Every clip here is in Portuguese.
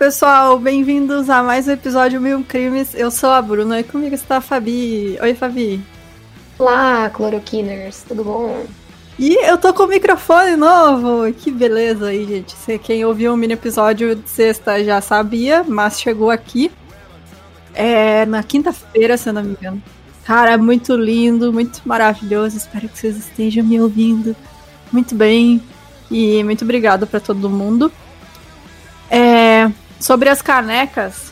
Pessoal, bem-vindos a mais um episódio Mil Crimes. Eu sou a Bruna e comigo está a Fabi. Oi, Fabi. Olá, cloroquiners, tudo bom? E eu tô com o microfone novo, que beleza aí, gente. Se quem ouviu o mini episódio de sexta já sabia, mas chegou aqui. É na quinta-feira, se eu não me engano. Cara, muito lindo, muito maravilhoso. Espero que vocês estejam me ouvindo muito bem. E muito obrigado para todo mundo. É, sobre as canecas,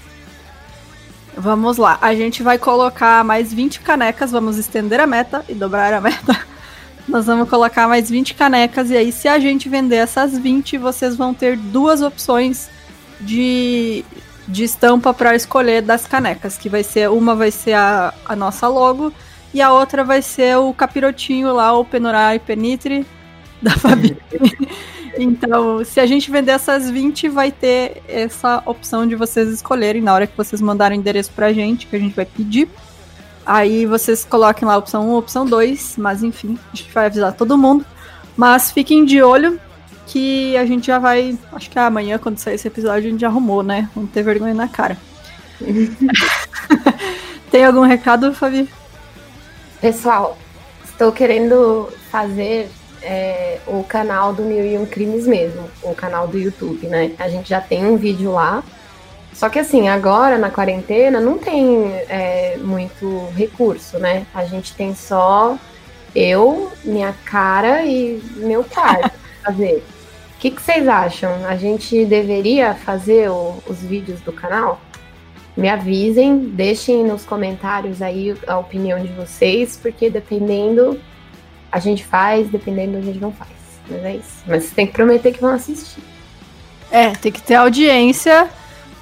vamos lá. A gente vai colocar mais 20 canecas, vamos estender a meta e dobrar a meta. Nós vamos colocar mais 20 canecas, e aí, se a gente vender essas 20, vocês vão ter duas opções de, de estampa para escolher das canecas. Que vai ser, uma vai ser a, a nossa logo, e a outra vai ser o capirotinho lá, o Penurai Penitre da Fabi. Então, se a gente vender essas 20, vai ter essa opção de vocês escolherem na hora que vocês mandarem o endereço pra gente, que a gente vai pedir. Aí vocês coloquem lá a opção 1, opção 2, mas enfim, a gente vai avisar todo mundo. Mas fiquem de olho que a gente já vai. Acho que amanhã, quando sair esse episódio, a gente já arrumou, né? Vamos ter vergonha na cara. Tem algum recado, Fabi? Pessoal, estou querendo fazer é, o canal do Mil e Um Crimes mesmo, o canal do YouTube, né? A gente já tem um vídeo lá. Só que assim, agora na quarentena não tem é, muito recurso, né? A gente tem só eu, minha cara e meu quarto fazer. O que, que, vocês acham? A gente deveria fazer o, os vídeos do canal? Me avisem, deixem nos comentários aí a opinião de vocês, porque dependendo a gente faz, dependendo a gente não faz. Mas é isso. Mas você tem que prometer que vão assistir. É, tem que ter audiência,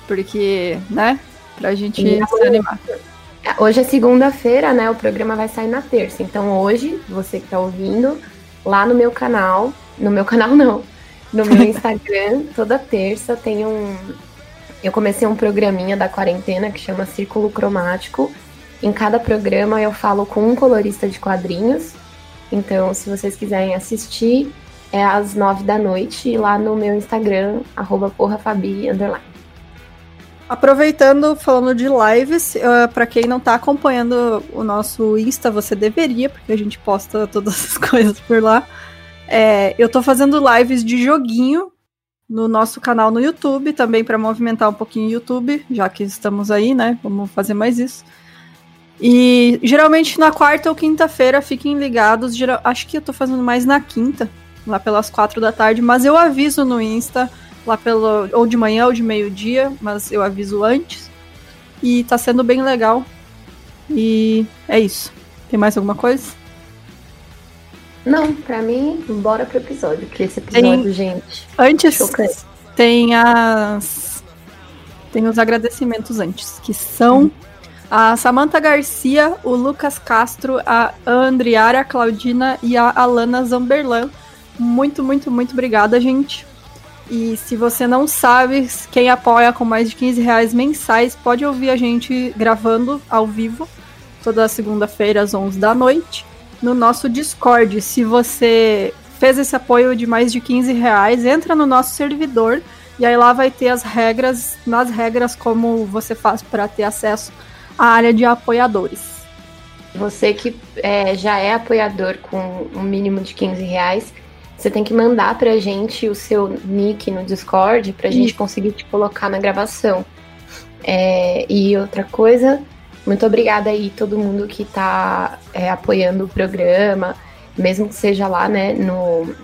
porque, né? Pra gente se animar. É, hoje é segunda-feira, né? O programa vai sair na terça. Então hoje, você que tá ouvindo, lá no meu canal, no meu canal não, no meu Instagram, toda terça tem um. Eu comecei um programinha da quarentena que chama Círculo Cromático. Em cada programa eu falo com um colorista de quadrinhos então, se vocês quiserem assistir, é às nove da noite lá no meu Instagram, arroba porrafabi. Aproveitando, falando de lives, uh, eh, para quem não tá acompanhando o nosso Insta, você deveria, porque a gente posta todas as coisas por lá. É, eu tô fazendo lives de joguinho no nosso canal no YouTube, também para movimentar um pouquinho o YouTube, já que estamos aí, né? Vamos fazer mais isso. E geralmente na quarta ou quinta-feira, fiquem ligados. Geral, acho que eu tô fazendo mais na quinta, lá pelas quatro da tarde, mas eu aviso no Insta, lá pelo. ou de manhã ou de meio-dia, mas eu aviso antes. E tá sendo bem legal. E é isso. Tem mais alguma coisa? Não, pra mim, bora pro episódio, que esse episódio, tem, gente. Antes chocante. tem as. Tem os agradecimentos antes, que são. Uhum a Samantha Garcia, o Lucas Castro, a Andriara Claudina e a Alana Zamberlan. Muito, muito, muito obrigada, gente. E se você não sabe, quem apoia com mais de 15 reais mensais pode ouvir a gente gravando ao vivo toda segunda-feira às 11 da noite no nosso Discord. Se você fez esse apoio de mais de 15 reais, entra no nosso servidor e aí lá vai ter as regras, nas regras como você faz para ter acesso a área de apoiadores. Você que é, já é apoiador com um mínimo de 15 reais, você tem que mandar pra gente o seu nick no Discord pra gente conseguir te colocar na gravação. É, e outra coisa, muito obrigada aí todo mundo que tá é, apoiando o programa, mesmo que seja lá, né, no.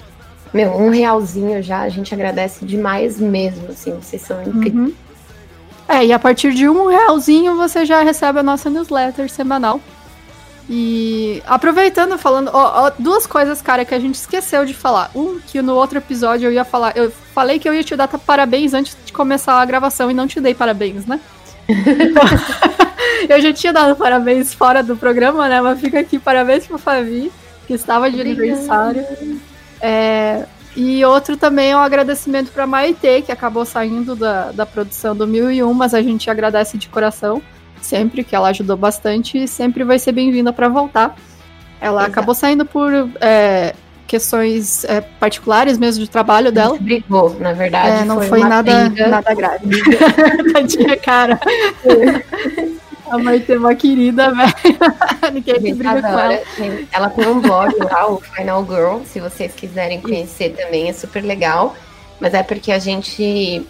Meu, um realzinho já, a gente agradece demais mesmo, assim, vocês são incríveis. Uhum. É, e a partir de um realzinho você já recebe a nossa newsletter semanal. E aproveitando, falando, ó, ó, duas coisas, cara, que a gente esqueceu de falar. Um, que no outro episódio eu ia falar, eu falei que eu ia te dar parabéns antes de começar a gravação e não te dei parabéns, né? eu já tinha dado parabéns fora do programa, né? Mas fica aqui parabéns pro Favi, que estava de aniversário. É, e outro também é um agradecimento para Maite, que acabou saindo da, da produção do 1001, mas a gente agradece de coração sempre, que ela ajudou bastante e sempre vai ser bem-vinda para voltar. Ela Exato. acabou saindo por é, questões é, particulares mesmo de trabalho dela. brigou, na verdade. É, não foi, foi nada, nada grave. Tadinha, cara. A Maite é uma querida, velho. Ninguém que briga com ela. Ela tem um blog lá, o Final Girl, se vocês quiserem conhecer também, é super legal. Mas é porque a gente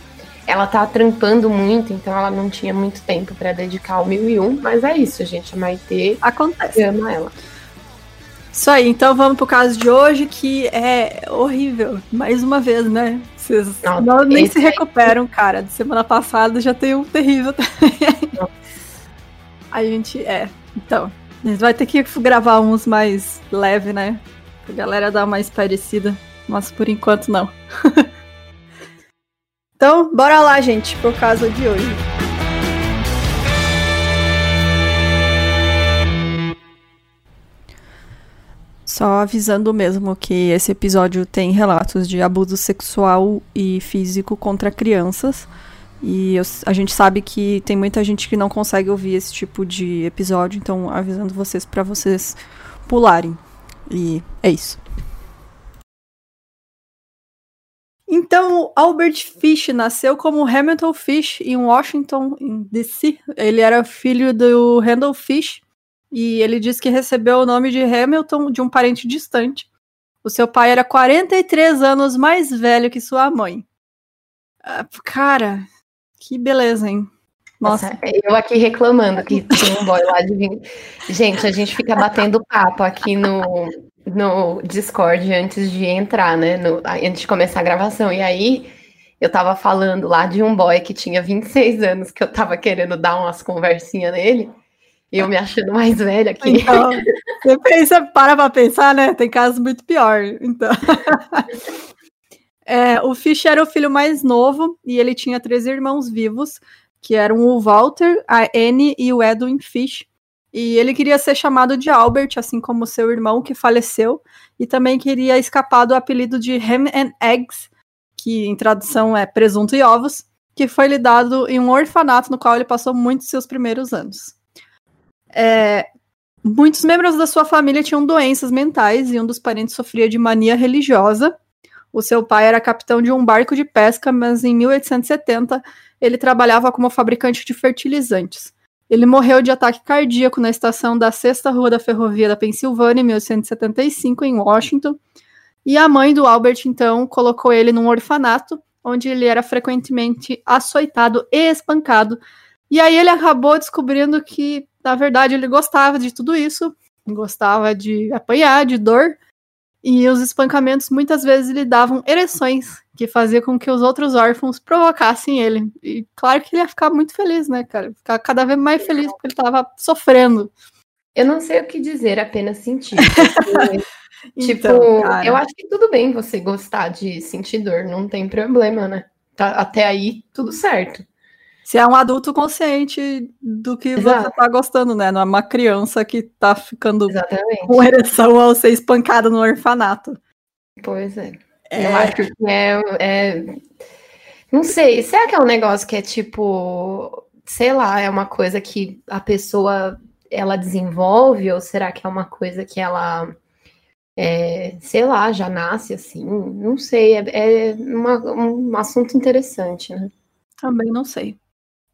ela tá trampando muito, então ela não tinha muito tempo para dedicar ao mil e um, mas é isso, gente. A Maitê acontece. ama ela. Isso aí, então vamos pro caso de hoje, que é horrível. Mais uma vez, né? Vocês não, não nem se recuperam, cara. De semana passada já tem um terrível também. A gente, é. Então, a gente vai ter que gravar uns mais leve, né? Pra galera dar mais parecida. Mas por enquanto não. Então, bora lá, gente, por causa de hoje. Só avisando mesmo que esse episódio tem relatos de abuso sexual e físico contra crianças. E eu, a gente sabe que tem muita gente que não consegue ouvir esse tipo de episódio, então avisando vocês para vocês pularem. E é isso. Então, Albert Fish nasceu como Hamilton Fish em Washington, em DC. Ele era filho do Randall Fish e ele diz que recebeu o nome de Hamilton de um parente distante. O seu pai era 43 anos mais velho que sua mãe. Ah, cara, que beleza, hein? Nossa. Eu aqui reclamando que tem um boy lá de 20. Gente, a gente fica batendo papo aqui no, no Discord antes de entrar, né? No, antes de começar a gravação. E aí eu tava falando lá de um boy que tinha 26 anos, que eu tava querendo dar umas conversinhas nele. E eu me achando mais velha aqui. Então, você pensa, para pra pensar, né? Tem casos muito pior. Então. é, o Fish era o filho mais novo e ele tinha três irmãos vivos, que eram o Walter, a Anne e o Edwin Fish. E ele queria ser chamado de Albert, assim como seu irmão que faleceu, e também queria escapar do apelido de Ham and Eggs, que em tradução é presunto e ovos, que foi lhe dado em um orfanato no qual ele passou muitos seus primeiros anos. É, muitos membros da sua família tinham doenças mentais e um dos parentes sofria de mania religiosa. O seu pai era capitão de um barco de pesca, mas em 1870 ele trabalhava como fabricante de fertilizantes. Ele morreu de ataque cardíaco na estação da Sexta Rua da Ferrovia da Pensilvânia, em 1875, em Washington. E a mãe do Albert, então, colocou ele num orfanato, onde ele era frequentemente açoitado e espancado. E aí ele acabou descobrindo que, na verdade, ele gostava de tudo isso, gostava de apanhar, de dor, e os espancamentos muitas vezes lhe davam ereções, que fazia com que os outros órfãos provocassem ele. E claro que ele ia ficar muito feliz, né, cara? Ficar cada vez mais feliz porque ele tava sofrendo. Eu não sei o que dizer, apenas sentir. Porque, tipo, então, eu acho que tudo bem você gostar de sentir dor, não tem problema, né? Tá, até aí, tudo certo. Se é um adulto consciente do que Exato. você tá gostando, né? Não é uma criança que tá ficando Exatamente. com ereção ao ser espancada no orfanato. Pois é. é. Eu acho que é, é. Não sei, será que é um negócio que é tipo. Sei lá, é uma coisa que a pessoa ela desenvolve, ou será que é uma coisa que ela. É, sei lá, já nasce assim? Não sei, é, é uma, um assunto interessante, né? Também não sei.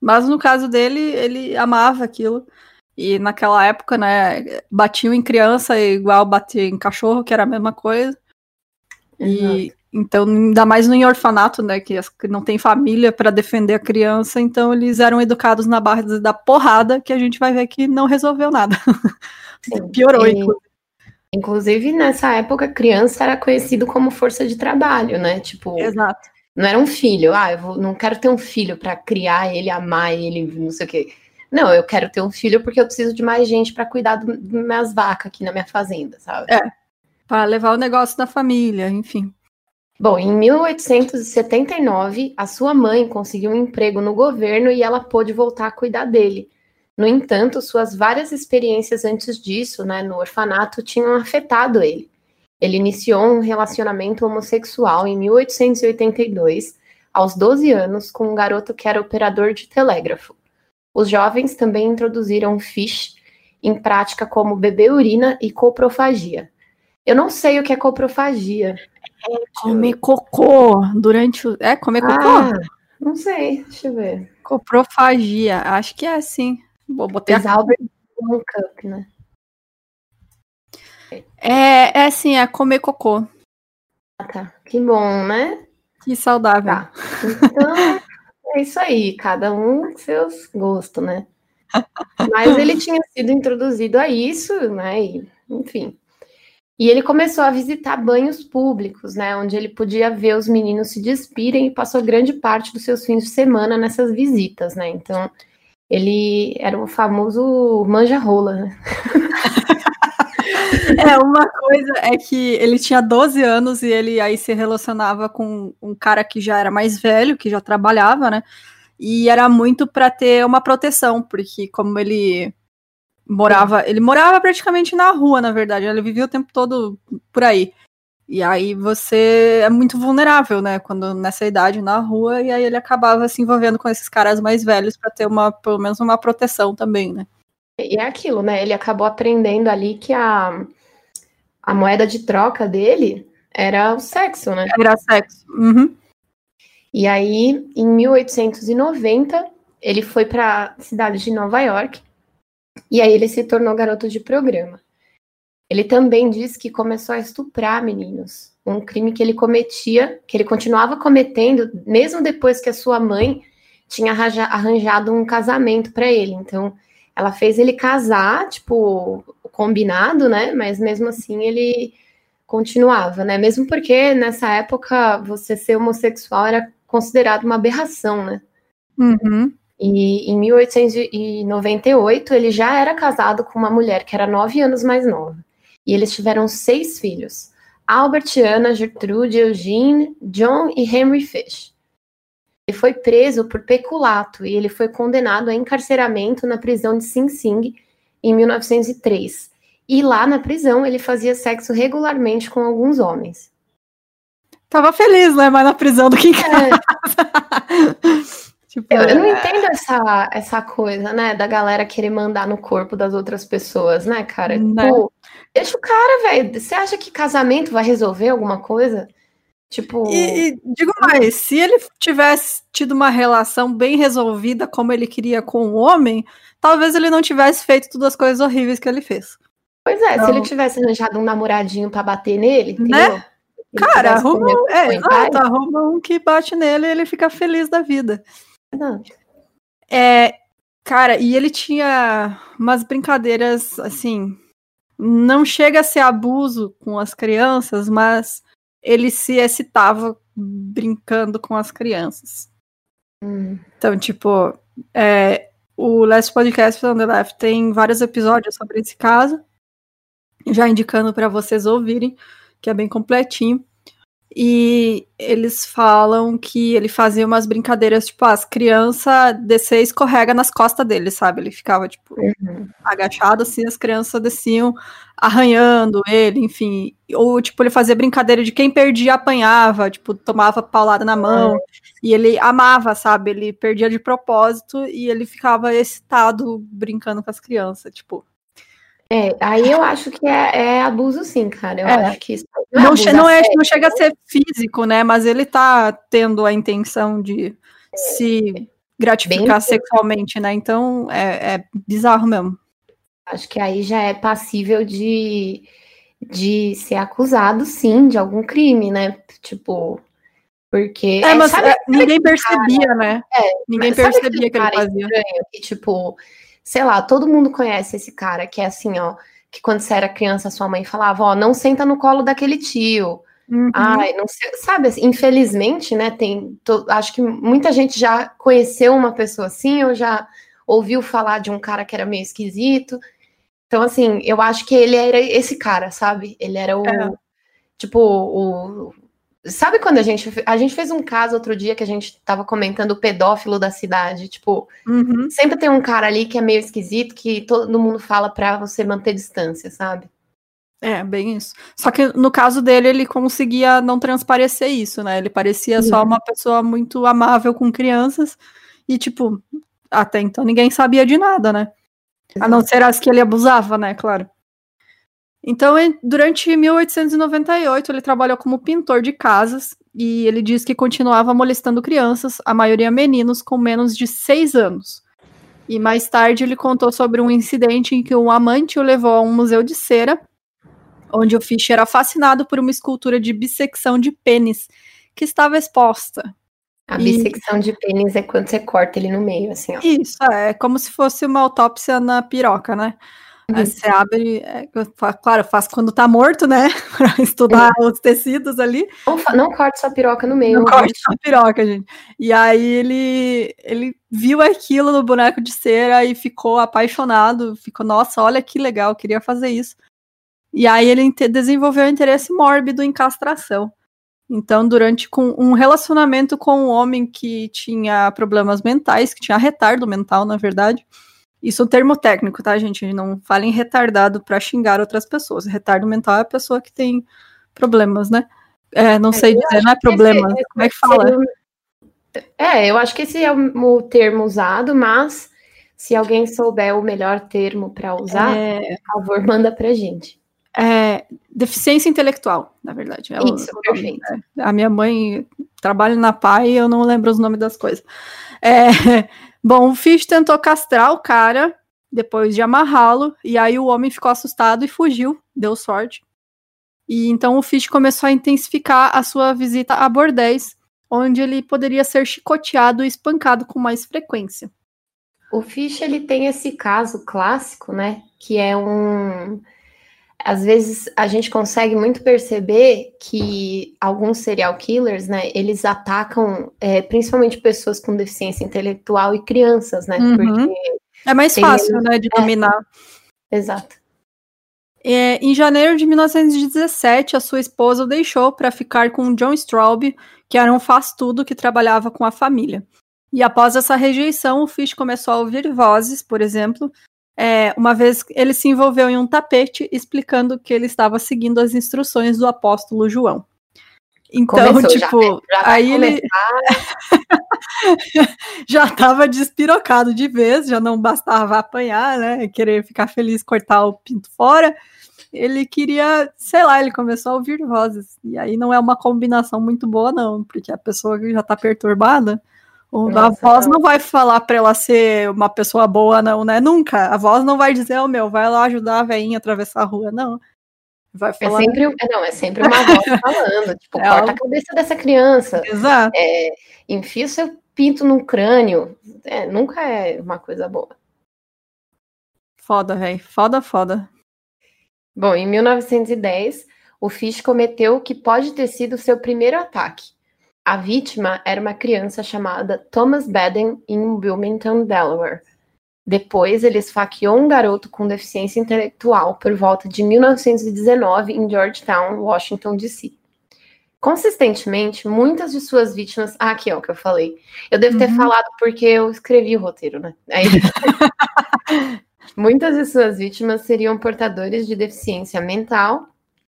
Mas no caso dele, ele amava aquilo. E naquela época, né, batiam em criança igual bater em cachorro, que era a mesma coisa. E então, ainda mais no orfanato, né, que não tem família para defender a criança, então eles eram educados na base da porrada, que a gente vai ver que não resolveu nada. Sim, Piorou, e, inclusive. Inclusive, nessa época, criança era conhecido como força de trabalho, né? Tipo, Exato. Não era um filho. Ah, eu vou, não quero ter um filho para criar ele, amar ele, não sei o quê. Não, eu quero ter um filho porque eu preciso de mais gente para cuidar das minhas vacas aqui na minha fazenda, sabe? É. Para levar o negócio da família, enfim. Bom, em 1879, a sua mãe conseguiu um emprego no governo e ela pôde voltar a cuidar dele. No entanto, suas várias experiências antes disso, né, no orfanato, tinham afetado ele. Ele iniciou um relacionamento homossexual em 1882, aos 12 anos, com um garoto que era operador de telégrafo. Os jovens também introduziram fish em prática como bebê urina e coprofagia. Eu não sei o que é coprofagia. É comer cocô durante o. É comer cocô? Ah, não sei, deixa eu ver. Coprofagia, acho que é assim. Vou botar. Albert Cup, né? É, é assim, é comer cocô. Ah, tá. Que bom, né? Que saudável. Tá. Então, é isso aí, cada um com seus gostos, né? Mas ele tinha sido introduzido a isso, né? E, enfim. E ele começou a visitar banhos públicos, né? Onde ele podia ver os meninos se despirem e passou grande parte dos seus fins de semana nessas visitas, né? Então, ele era o famoso manja-rola, né? É, uma coisa é que ele tinha 12 anos e ele aí se relacionava com um cara que já era mais velho, que já trabalhava, né? E era muito para ter uma proteção, porque como ele morava, ele morava praticamente na rua, na verdade, ele vivia o tempo todo por aí. E aí você é muito vulnerável, né, quando nessa idade na rua, e aí ele acabava se envolvendo com esses caras mais velhos para ter uma pelo menos uma proteção também, né? E é aquilo, né? Ele acabou aprendendo ali que a, a moeda de troca dele era o sexo, né? Era sexo. Uhum. E aí, em 1890, ele foi para a cidade de Nova York e aí ele se tornou garoto de programa. Ele também diz que começou a estuprar meninos, um crime que ele cometia, que ele continuava cometendo, mesmo depois que a sua mãe tinha arranjado um casamento para ele. Então, ela fez ele casar, tipo, combinado, né? Mas mesmo assim ele continuava, né? Mesmo porque nessa época você ser homossexual era considerado uma aberração, né? Uhum. E em 1898 ele já era casado com uma mulher que era nove anos mais nova. E eles tiveram seis filhos: Albert, Anna, Gertrude, Eugene, John e Henry Fish. Ele foi preso por peculato e ele foi condenado a encarceramento na prisão de Sing Sing em 1903. E lá na prisão ele fazia sexo regularmente com alguns homens. Tava feliz, né? Mais na prisão do que em é. casa. É. tipo, eu, eu, não é. entendo essa, essa coisa, né? Da galera querer mandar no corpo das outras pessoas, né, cara? Né? Pô, deixa o cara, velho. Você acha que casamento vai resolver alguma coisa? Tipo. E, e, digo mais, se ele tivesse tido uma relação bem resolvida como ele queria com o homem, talvez ele não tivesse feito todas as coisas horríveis que ele fez. Pois é, então, se ele tivesse arranjado um namoradinho para bater nele, né? Cara, arruma, é, exato, arruma um que bate nele e ele fica feliz da vida. Não. É, cara, e ele tinha umas brincadeiras assim. Não chega a ser abuso com as crianças, mas ele se excitava brincando com as crianças. Hum. Então, tipo, é, o Last Podcast on the Left tem vários episódios sobre esse caso, já indicando para vocês ouvirem, que é bem completinho. E eles falam que ele fazia umas brincadeiras, tipo, as crianças descer escorrega nas costas dele, sabe? Ele ficava, tipo, uhum. agachado assim, as crianças desciam arranhando ele, enfim. Ou, tipo, ele fazia brincadeira de quem perdia apanhava, tipo, tomava paulada na mão. Uhum. E ele amava, sabe? Ele perdia de propósito e ele ficava excitado brincando com as crianças, tipo. É, aí eu acho que é, é abuso sim, cara. Eu é. acho que isso não, não, é, não, é, não chega a ser físico, né? Mas ele tá tendo a intenção de se gratificar Bem sexualmente, né? Então é, é bizarro mesmo. Acho que aí já é passível de, de ser acusado, sim, de algum crime, né? Tipo, porque. É, mas sabe, é, ninguém percebia, cara, né? É, ninguém percebia que ele fazia. Estranho, que, tipo, sei lá, todo mundo conhece esse cara que é assim, ó, que quando você era criança, sua mãe falava, ó, não senta no colo daquele tio. Uhum. Ai, não sei, sabe, assim, infelizmente, né, tem, tô, acho que muita gente já conheceu uma pessoa assim, ou já ouviu falar de um cara que era meio esquisito. Então, assim, eu acho que ele era esse cara, sabe? Ele era o, é. tipo, o, Sabe quando a gente. A gente fez um caso outro dia que a gente tava comentando o pedófilo da cidade. Tipo, uhum. sempre tem um cara ali que é meio esquisito, que todo mundo fala pra você manter distância, sabe? É, bem isso. Só que no caso dele, ele conseguia não transparecer isso, né? Ele parecia uhum. só uma pessoa muito amável com crianças. E, tipo, até então ninguém sabia de nada, né? Exato. A não ser as que ele abusava, né? Claro. Então, durante 1898, ele trabalhou como pintor de casas e ele diz que continuava molestando crianças, a maioria meninos com menos de seis anos. E mais tarde ele contou sobre um incidente em que um amante o levou a um museu de cera, onde o Fischer era fascinado por uma escultura de bissecção de pênis que estava exposta. A bissecção e... de pênis é quando você corta ele no meio, assim, ó. Isso, é como se fosse uma autópsia na piroca, né? Aí você abre, é, claro, faz quando tá morto, né? pra estudar é. os tecidos ali. Não, não corte sua piroca no meio. Não corte sua piroca, gente. E aí ele, ele viu aquilo no boneco de cera e ficou apaixonado. Ficou, nossa, olha que legal, queria fazer isso. E aí ele desenvolveu um interesse mórbido em castração. Então, durante com um relacionamento com um homem que tinha problemas mentais, que tinha retardo mental, na verdade, isso é um termo técnico, tá, gente? Não falem retardado para xingar outras pessoas. Retardo mental é a pessoa que tem problemas, né? É, não é, sei dizer, não é problema. Esse, Como é que fala? É, eu acho que esse é o, termo usado, mas se alguém souber o melhor termo para usar, é... por favor, manda pra gente. É, deficiência intelectual, na verdade. É Isso, o, perfeito. É, a minha mãe trabalha na PAI e eu não lembro os nomes das coisas. É, Bom, o Fish tentou castrar o cara depois de amarrá-lo, e aí o homem ficou assustado e fugiu, deu sorte. E então o Fish começou a intensificar a sua visita a bordéis, onde ele poderia ser chicoteado e espancado com mais frequência. O Fish ele tem esse caso clássico, né, que é um às vezes a gente consegue muito perceber que alguns serial killers, né, eles atacam é, principalmente pessoas com deficiência intelectual e crianças, né? Uhum. É mais fácil, né, de é. dominar. É. Exato. É, em janeiro de 1917, a sua esposa o deixou para ficar com John Straub, que era um faz-tudo que trabalhava com a família. E após essa rejeição, o Fish começou a ouvir vozes, por exemplo, é, uma vez ele se envolveu em um tapete explicando que ele estava seguindo as instruções do apóstolo João. Então, Começou, tipo, já, já aí ele já estava despirocado de vez, já não bastava apanhar, né? Querer ficar feliz, cortar o pinto fora. Ele queria, sei lá, ele começou a ouvir vozes. E aí não é uma combinação muito boa, não, porque a pessoa já está perturbada nossa, a voz não vai falar para ela ser uma pessoa boa, não, né? Nunca. A voz não vai dizer, oh, meu, vai lá ajudar a velhinha a atravessar a rua, não. Vai é falar... É sempre, não, é sempre uma voz falando, tipo, é corta a cabeça dessa criança. Exato. É, enfia o seu pinto no crânio. É, nunca é uma coisa boa. Foda, velho. Foda, foda. Bom, em 1910, o Fish cometeu o que pode ter sido o seu primeiro ataque a vítima era uma criança chamada Thomas Baden em Wilmington, Delaware. Depois, ele esfaqueou um garoto com deficiência intelectual por volta de 1919 em Georgetown, Washington, D.C. Consistentemente, muitas de suas vítimas. Ah, aqui é o que eu falei. Eu devo ter uhum. falado porque eu escrevi o roteiro, né? Aí... muitas de suas vítimas seriam portadores de deficiência mental,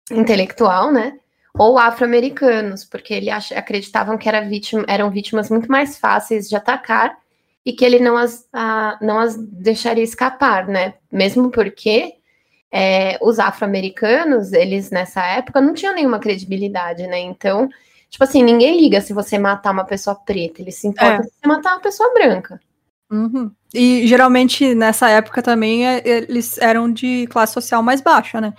intelectual, né? Ou afro-americanos, porque ele ach, acreditavam que era vítima, eram vítimas muito mais fáceis de atacar e que ele não as, a, não as deixaria escapar, né? Mesmo porque é, os afro-americanos, eles nessa época não tinham nenhuma credibilidade, né? Então, tipo assim, ninguém liga se você matar uma pessoa preta, eles se importam é. se você matar uma pessoa branca. Uhum. E geralmente nessa época também é, eles eram de classe social mais baixa, né?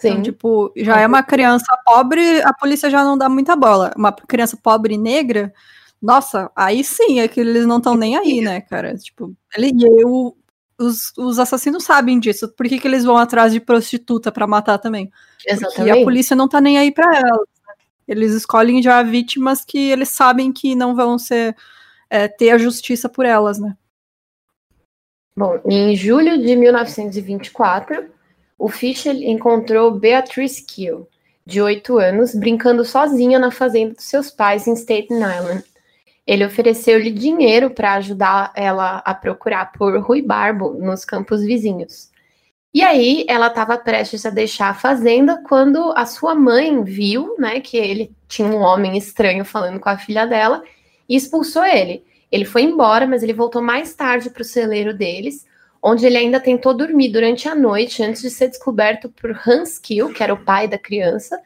Então, Sim. Então, tipo, já é uma criança pobre, a polícia já não dá muita bola. Uma criança pobre e negra, nossa, aí sim é que eles não estão nem aí, né, cara? Tipo, ele, e eu, os, os assassinos sabem disso. Por que, que eles vão atrás de prostituta para matar também? Exatamente. Porque a polícia não tá nem aí para elas. Né? Eles escolhem já vítimas que eles sabem que não vão ser é, ter a justiça por elas, né? Bom, em julho de 1924, o Fischer encontrou Beatrice Kiel, de 8 anos, brincando sozinha na fazenda dos seus pais em Staten Island. Ele ofereceu-lhe dinheiro para ajudar ela a procurar por Rui Barbo nos campos vizinhos. E aí ela estava prestes a deixar a fazenda quando a sua mãe viu, né, que ele tinha um homem estranho falando com a filha dela e expulsou ele. Ele foi embora, mas ele voltou mais tarde para o celeiro deles, onde ele ainda tentou dormir durante a noite antes de ser descoberto por Hans Kiel, que era o pai da criança,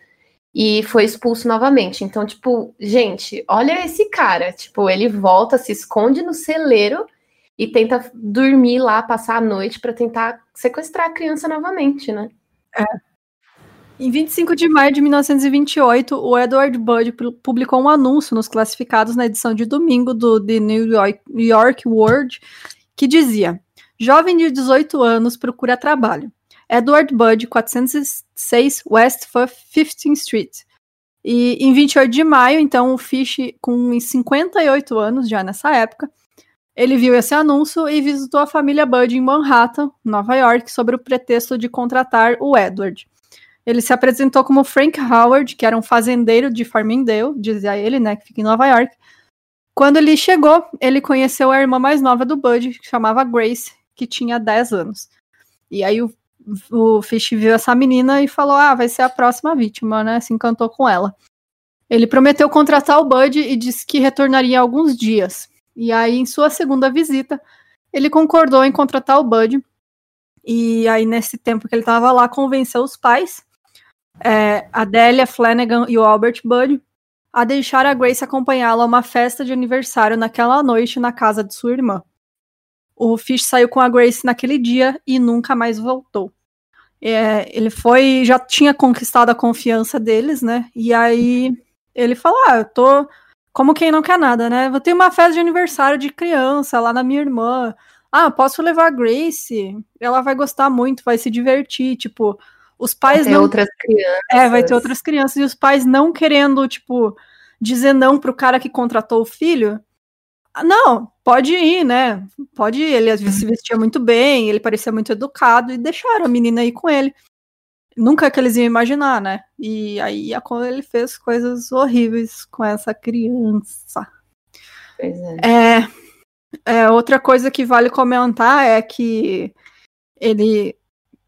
e foi expulso novamente. Então, tipo, gente, olha esse cara. Tipo, ele volta, se esconde no celeiro e tenta dormir lá, passar a noite para tentar sequestrar a criança novamente, né? É. Em 25 de maio de 1928, o Edward Budd publicou um anúncio nos classificados na edição de domingo do The New York, New York World que dizia: Jovem de 18 anos procura trabalho. Edward Budd, 406 West 15th Street. E em 28 de maio, então, o Fish, com 58 anos já nessa época, ele viu esse anúncio e visitou a família Budd em Manhattan, Nova York, sobre o pretexto de contratar o Edward. Ele se apresentou como Frank Howard, que era um fazendeiro de Farmingdale, dizia ele, né, que fica em Nova York. Quando ele chegou, ele conheceu a irmã mais nova do Bud, que chamava Grace, que tinha 10 anos. E aí o, o Fish viu essa menina e falou: Ah, vai ser a próxima vítima, né? Se encantou com ela. Ele prometeu contratar o Bud e disse que retornaria alguns dias. E aí, em sua segunda visita, ele concordou em contratar o Bud. E aí, nesse tempo que ele estava lá, convenceu os pais é, a Delia Flanagan e o Albert Budd a deixar a Grace acompanhá-la a uma festa de aniversário naquela noite na casa de sua irmã. O Fish saiu com a Grace naquele dia e nunca mais voltou. É, ele foi, já tinha conquistado a confiança deles, né? E aí ele falou: Ah, eu tô como quem não quer nada, né? Vou ter uma festa de aniversário de criança lá na minha irmã. Ah, posso levar a Grace? Ela vai gostar muito, vai se divertir. Tipo, os pais vai não. outras crianças. É, vai ter outras crianças. E os pais não querendo, tipo, dizer não pro cara que contratou o filho. Ah, não, pode ir, né? Pode ir. Ele se vestia muito bem, ele parecia muito educado e deixaram a menina ir com ele. Nunca que eles iam imaginar, né? E aí ele fez coisas horríveis com essa criança. Pois é. é. É, outra coisa que vale comentar é que ele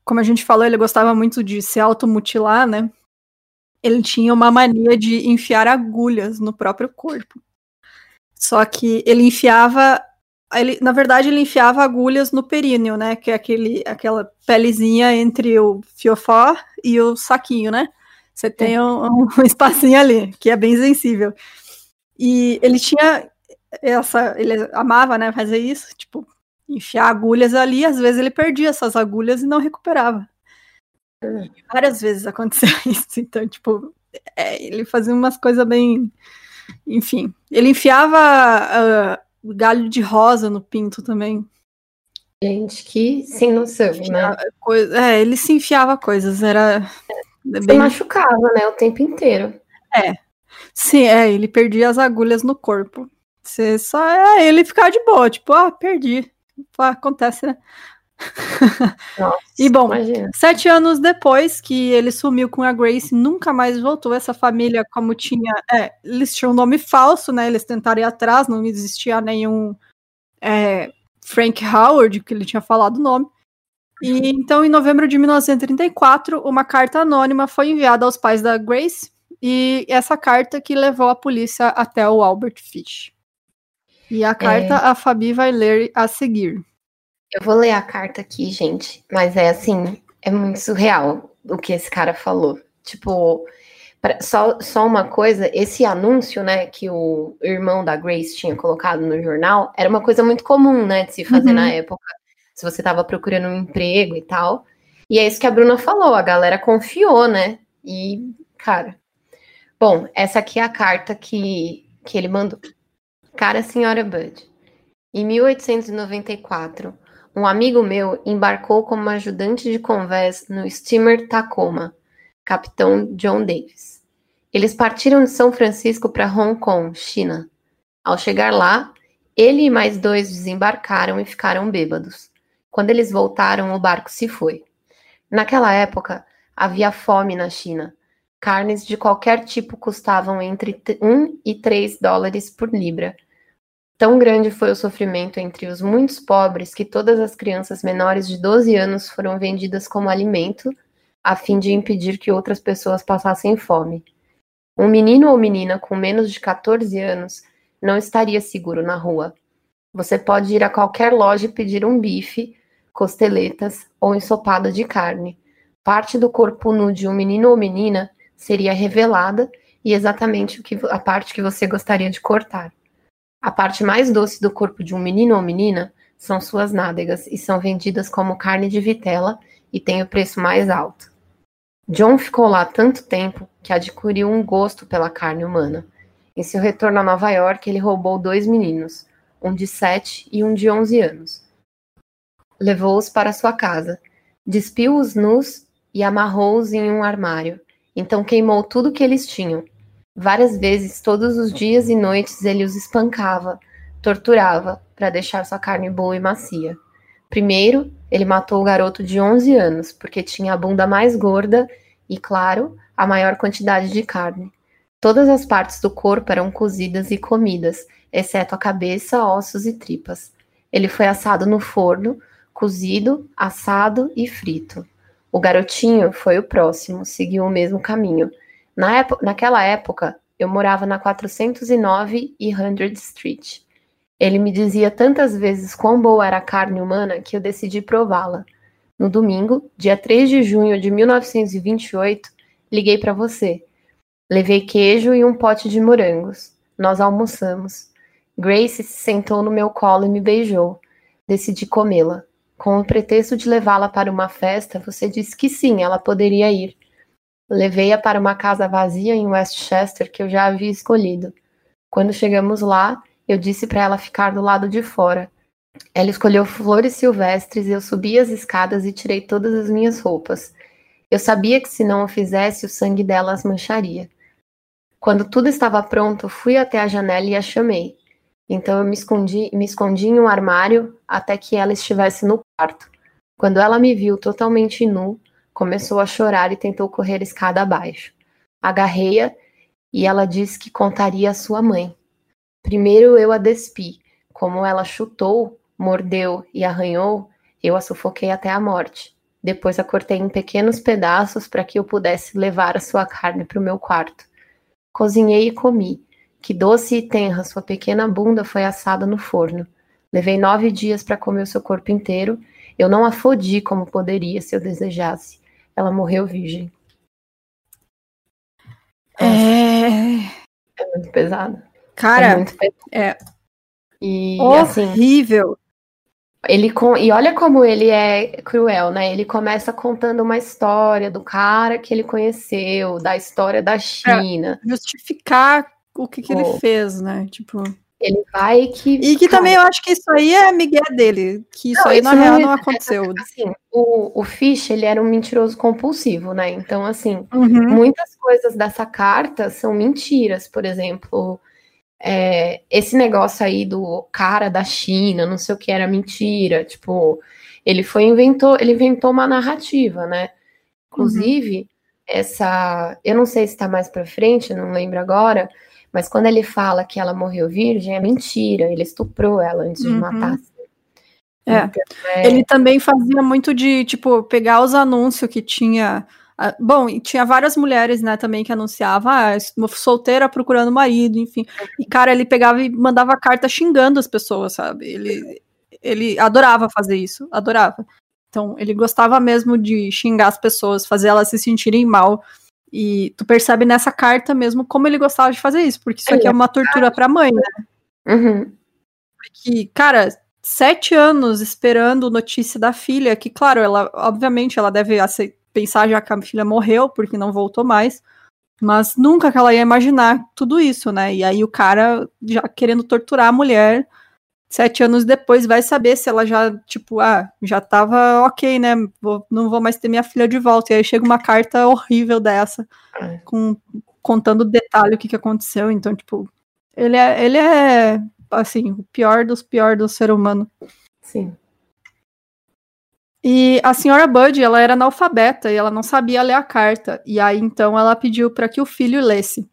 como a gente falou, ele gostava muito de se automutilar, né? Ele tinha uma mania de enfiar agulhas no próprio corpo. Só que ele enfiava. Ele, na verdade, ele enfiava agulhas no períneo, né? Que é aquele, aquela pelezinha entre o fiofó e o saquinho, né? Você tem é. um, um espacinho ali, que é bem sensível. E ele tinha essa. Ele amava, né, fazer isso, tipo, enfiar agulhas ali, às vezes ele perdia essas agulhas e não recuperava. Hum. Várias vezes aconteceu isso, então, tipo, é, ele fazia umas coisas bem. Enfim, ele enfiava uh, galho de rosa no pinto também. Gente, que sem noção, né? Coisa, é, ele se enfiava coisas, era. É, bem... machucava, né, o tempo inteiro. É. Sim, é, ele perdia as agulhas no corpo. Você só. É, ele ficava de boa, tipo, ah, perdi acontece, né? Nossa, e bom, imagina. sete anos depois que ele sumiu com a Grace, nunca mais voltou. Essa família, como tinha. É, eles tinham um nome falso, né? Eles tentaram ir atrás, não existia nenhum é, Frank Howard, que ele tinha falado o nome. E então, em novembro de 1934, uma carta anônima foi enviada aos pais da Grace, e essa carta que levou a polícia até o Albert Fish. E a carta é... a Fabi vai ler a seguir. Eu vou ler a carta aqui, gente, mas é assim, é muito surreal o que esse cara falou. Tipo, só, só uma coisa, esse anúncio, né, que o irmão da Grace tinha colocado no jornal, era uma coisa muito comum, né, de se fazer uhum. na época, se você estava procurando um emprego e tal. E é isso que a Bruna falou, a galera confiou, né? E, cara. Bom, essa aqui é a carta que, que ele mandou. Cara Senhora Bud, em 1894, um amigo meu embarcou como ajudante de convés no steamer Tacoma, capitão John Davis. Eles partiram de São Francisco para Hong Kong, China. Ao chegar lá, ele e mais dois desembarcaram e ficaram bêbados. Quando eles voltaram, o barco se foi. Naquela época, havia fome na China. Carnes de qualquer tipo custavam entre 1 e 3 dólares por libra Tão grande foi o sofrimento entre os muitos pobres que todas as crianças menores de 12 anos foram vendidas como alimento, a fim de impedir que outras pessoas passassem fome. Um menino ou menina com menos de 14 anos não estaria seguro na rua. Você pode ir a qualquer loja e pedir um bife, costeletas ou ensopado de carne. Parte do corpo nu de um menino ou menina seria revelada e exatamente o que, a parte que você gostaria de cortar. A parte mais doce do corpo de um menino ou menina são suas nádegas e são vendidas como carne de vitela e tem o preço mais alto. John ficou lá tanto tempo que adquiriu um gosto pela carne humana. Em seu retorno a Nova York, ele roubou dois meninos, um de sete e um de onze anos. Levou-os para sua casa, despiu-os nus e amarrou-os em um armário. Então queimou tudo que eles tinham. Várias vezes, todos os dias e noites, ele os espancava, torturava, para deixar sua carne boa e macia. Primeiro, ele matou o garoto de 11 anos, porque tinha a bunda mais gorda e, claro, a maior quantidade de carne. Todas as partes do corpo eram cozidas e comidas, exceto a cabeça, ossos e tripas. Ele foi assado no forno, cozido, assado e frito. O garotinho foi o próximo, seguiu o mesmo caminho. Na época, naquela época, eu morava na 409 e 100 Street. Ele me dizia tantas vezes quão boa era a carne humana que eu decidi prová-la. No domingo, dia 3 de junho de 1928, liguei para você. Levei queijo e um pote de morangos. Nós almoçamos. Grace se sentou no meu colo e me beijou. Decidi comê-la. Com o pretexto de levá-la para uma festa, você disse que sim, ela poderia ir. Levei-a para uma casa vazia em Westchester que eu já havia escolhido. Quando chegamos lá, eu disse para ela ficar do lado de fora. Ela escolheu flores silvestres, eu subi as escadas e tirei todas as minhas roupas. Eu sabia que se não o fizesse, o sangue dela as mancharia. Quando tudo estava pronto, fui até a janela e a chamei. Então eu me escondi, me escondi em um armário até que ela estivesse no quarto. Quando ela me viu totalmente nu, começou a chorar e tentou correr escada abaixo. Agarrei-a e ela disse que contaria à sua mãe. Primeiro eu a despi. Como ela chutou, mordeu e arranhou, eu a sufoquei até a morte. Depois a cortei em pequenos pedaços para que eu pudesse levar a sua carne para o meu quarto. Cozinhei e comi. Que doce e tenra sua pequena bunda foi assada no forno. Levei nove dias para comer o seu corpo inteiro. Eu não a fodi como poderia se eu desejasse. Ela morreu virgem. É. É muito pesado. Cara, é, muito é e, horrível. Assim, ele com, e olha como ele é cruel, né? Ele começa contando uma história do cara que ele conheceu, da história da China. É, justificar o que, que ele fez, né? Tipo. Ele vai que. E que cara, também eu acho que isso aí é Miguel dele. Que isso não, aí, isso na não real, é, não aconteceu. Assim, o, o Fish, ele era um mentiroso compulsivo, né? Então, assim, uhum. muitas coisas dessa carta são mentiras. Por exemplo, é, esse negócio aí do cara da China, não sei o que era mentira, tipo, ele foi inventou, ele inventou uma narrativa, né? Inclusive, uhum. essa, eu não sei se está mais para frente, não lembro agora, mas quando ele fala que ela morreu virgem, é mentira, ele estuprou ela antes uhum. de matar. É. Então, é. Ele também fazia muito de, tipo, pegar os anúncios que tinha bom, e tinha várias mulheres, né, também que anunciavam, ah, solteira procurando marido, enfim. E, cara, ele pegava e mandava carta xingando as pessoas, sabe? Ele, ele adorava fazer isso, adorava. Então, ele gostava mesmo de xingar as pessoas, fazer elas se sentirem mal. E tu percebe nessa carta mesmo como ele gostava de fazer isso, porque isso aqui é uma tortura pra mãe, né? Uhum. Porque, cara, sete anos esperando notícia da filha, que, claro, ela, obviamente, ela deve pensar já que a filha morreu porque não voltou mais, mas nunca que ela ia imaginar tudo isso, né? E aí o cara já querendo torturar a mulher, sete anos depois vai saber se ela já, tipo, ah, já tava ok, né? Vou, não vou mais ter minha filha de volta. E aí chega uma carta horrível dessa, é. com, contando detalhe o que, que aconteceu. Então, tipo, ele é, ele é, assim, o pior dos pior do ser humano. Sim. E a senhora Bud, ela era analfabeta e ela não sabia ler a carta. E aí então ela pediu para que o filho lesse.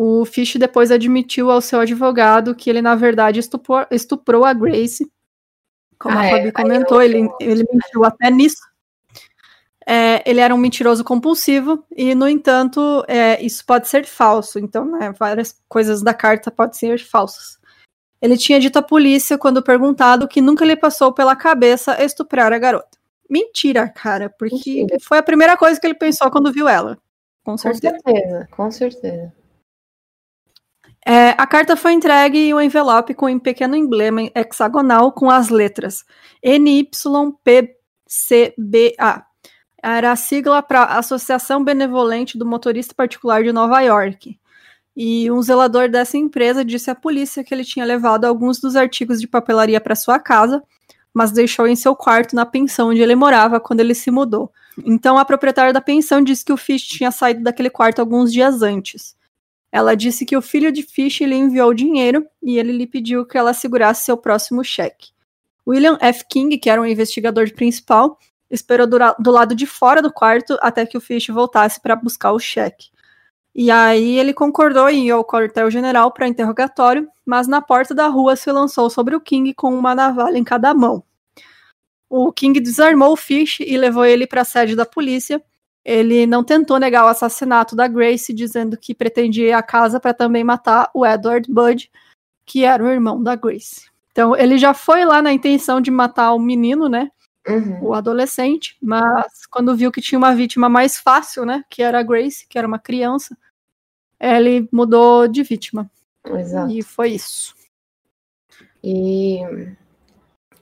O Fish depois admitiu ao seu advogado que ele na verdade estuprou, estuprou a Grace. Como ah, a Fabi é, comentou, eu... ele, ele mentiu até nisso. É, ele era um mentiroso compulsivo e, no entanto, é, isso pode ser falso. Então, né, várias coisas da carta podem ser falsas. Ele tinha dito à polícia, quando perguntado, que nunca lhe passou pela cabeça estuprar a garota. Mentira, cara, porque Mentira. foi a primeira coisa que ele pensou quando viu ela. Com certeza. Com certeza, com certeza. É, a carta foi entregue em um envelope com um pequeno emblema hexagonal com as letras NYPCBA. Era a sigla para Associação Benevolente do Motorista Particular de Nova York. E um zelador dessa empresa disse à polícia que ele tinha levado alguns dos artigos de papelaria para sua casa, mas deixou em seu quarto na pensão onde ele morava quando ele se mudou. Então a proprietária da pensão disse que o Fish tinha saído daquele quarto alguns dias antes. Ela disse que o filho de Fish lhe enviou dinheiro e ele lhe pediu que ela segurasse seu próximo cheque. William F. King, que era o investigador principal, esperou do, do lado de fora do quarto até que o Fish voltasse para buscar o cheque. E aí ele concordou em ir ao quartel-general para interrogatório, mas na porta da rua se lançou sobre o King com uma navalha em cada mão. O King desarmou o Fish e levou ele para a sede da polícia. Ele não tentou negar o assassinato da Grace, dizendo que pretendia ir à casa para também matar o Edward Budd, que era o irmão da Grace. Então ele já foi lá na intenção de matar o menino, né? Uhum. O adolescente, mas quando viu que tinha uma vítima mais fácil, né? Que era a Grace, que era uma criança, ele mudou de vítima. Exato. E foi isso. E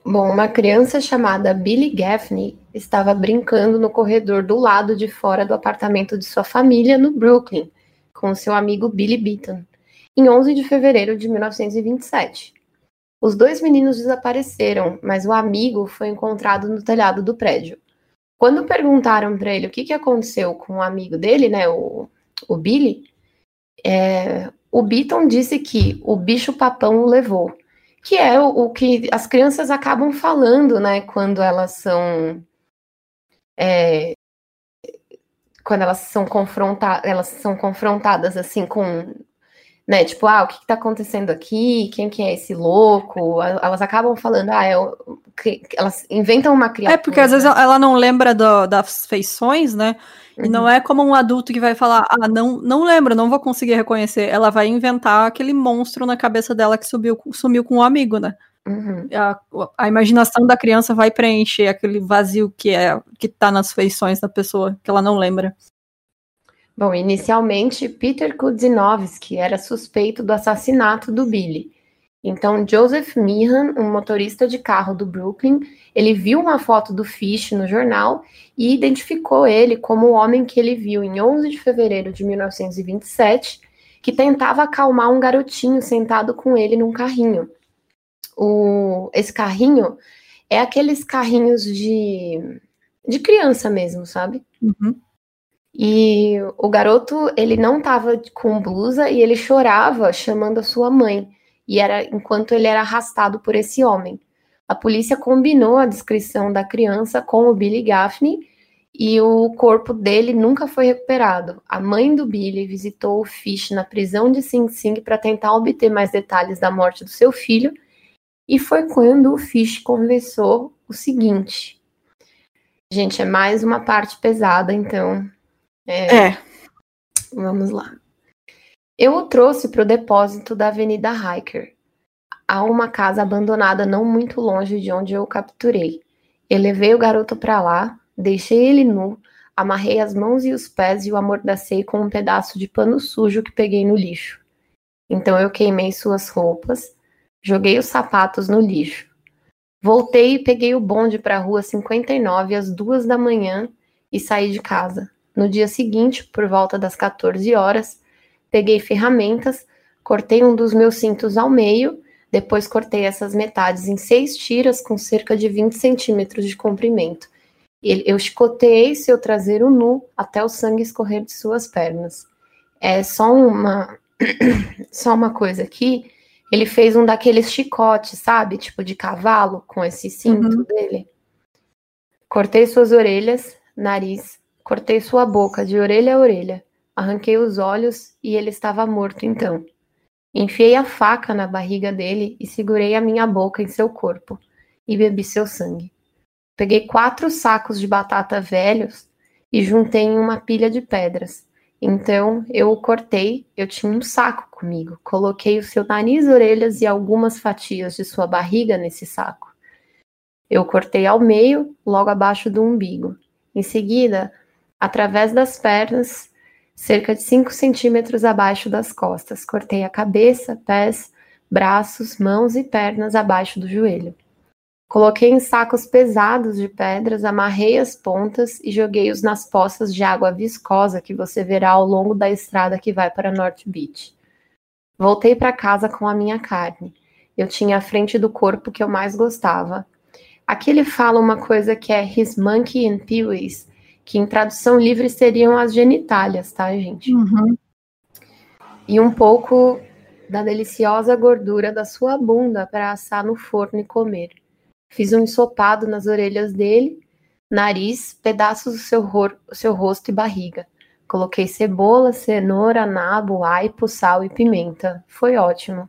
bom, uma criança chamada Billy Gaffney estava brincando no corredor do lado de fora do apartamento de sua família no Brooklyn, com seu amigo Billy Beaton, em 11 de fevereiro de 1927. Os dois meninos desapareceram, mas o amigo foi encontrado no telhado do prédio. Quando perguntaram para ele o que, que aconteceu com o amigo dele, né, o, o Billy, é, o Beaton disse que o bicho-papão o levou, que é o, o, que as crianças acabam falando, né, quando elas são. É, quando elas são confrontadas, elas são confrontadas assim com né? Tipo, ah, o que, está acontecendo aqui? Quem que é esse louco? Elas acabam falando, ah, é elas inventam uma criatura. É porque às vezes ela não lembra do, das feições, né? E uhum. não é como um adulto que vai falar, ah, não, não lembro, não vou conseguir reconhecer. Ela vai inventar aquele monstro na cabeça dela que subiu, sumiu com o um amigo, né? Uhum. A, a, imaginação da criança vai preencher aquele vazio que é que tá nas feições da pessoa, que ela não lembra. Bom, inicialmente, Peter Kudzinowski era suspeito do assassinato do Billy. Então, Joseph Meehan, um motorista de carro do Brooklyn, ele viu uma foto do Fish no jornal e identificou ele como o homem que ele viu em 11 de fevereiro de 1927, que tentava acalmar um garotinho sentado com ele num carrinho. O, esse carrinho é aqueles carrinhos de, de criança mesmo, sabe? Uhum. E o garoto, ele não estava com blusa e ele chorava chamando a sua mãe. E era enquanto ele era arrastado por esse homem. A polícia combinou a descrição da criança com o Billy Gaffney e o corpo dele nunca foi recuperado. A mãe do Billy visitou o Fish na prisão de Sing Sing para tentar obter mais detalhes da morte do seu filho. E foi quando o Fish conversou o seguinte. Gente, é mais uma parte pesada, então é. é. Vamos lá. Eu o trouxe para o depósito da Avenida Hiker. Há uma casa abandonada não muito longe de onde eu o capturei. Eu levei o garoto para lá, deixei ele nu, amarrei as mãos e os pés e o amordacei com um pedaço de pano sujo que peguei no lixo. Então eu queimei suas roupas, joguei os sapatos no lixo. Voltei e peguei o bonde para a rua 59 às duas da manhã e saí de casa. No dia seguinte, por volta das 14 horas, peguei ferramentas, cortei um dos meus cintos ao meio, depois cortei essas metades em seis tiras com cerca de 20 centímetros de comprimento. Eu chicotei seu traseiro nu até o sangue escorrer de suas pernas. É só uma só uma coisa aqui. Ele fez um daqueles chicotes, sabe? Tipo de cavalo, com esse cinto uhum. dele. Cortei suas orelhas, nariz, Cortei sua boca de orelha a orelha, arranquei os olhos e ele estava morto então. Enfiei a faca na barriga dele e segurei a minha boca em seu corpo e bebi seu sangue. Peguei quatro sacos de batata velhos e juntei em uma pilha de pedras. Então eu cortei, eu tinha um saco comigo. Coloquei o seu nariz, orelhas e algumas fatias de sua barriga nesse saco. Eu cortei ao meio, logo abaixo do umbigo. Em seguida, através das pernas, cerca de 5 centímetros abaixo das costas, cortei a cabeça, pés, braços, mãos e pernas abaixo do joelho. Coloquei em sacos pesados de pedras, amarrei as pontas e joguei-os nas poças de água viscosa que você verá ao longo da estrada que vai para North Beach. Voltei para casa com a minha carne. Eu tinha a frente do corpo que eu mais gostava. Aqui ele fala uma coisa que é his monkey and peewees, que em tradução livre seriam as genitálias, tá, gente? Uhum. E um pouco da deliciosa gordura da sua bunda para assar no forno e comer. Fiz um ensopado nas orelhas dele, nariz, pedaços do seu, seu rosto e barriga. Coloquei cebola, cenoura, nabo, aipo, sal e pimenta. Foi ótimo.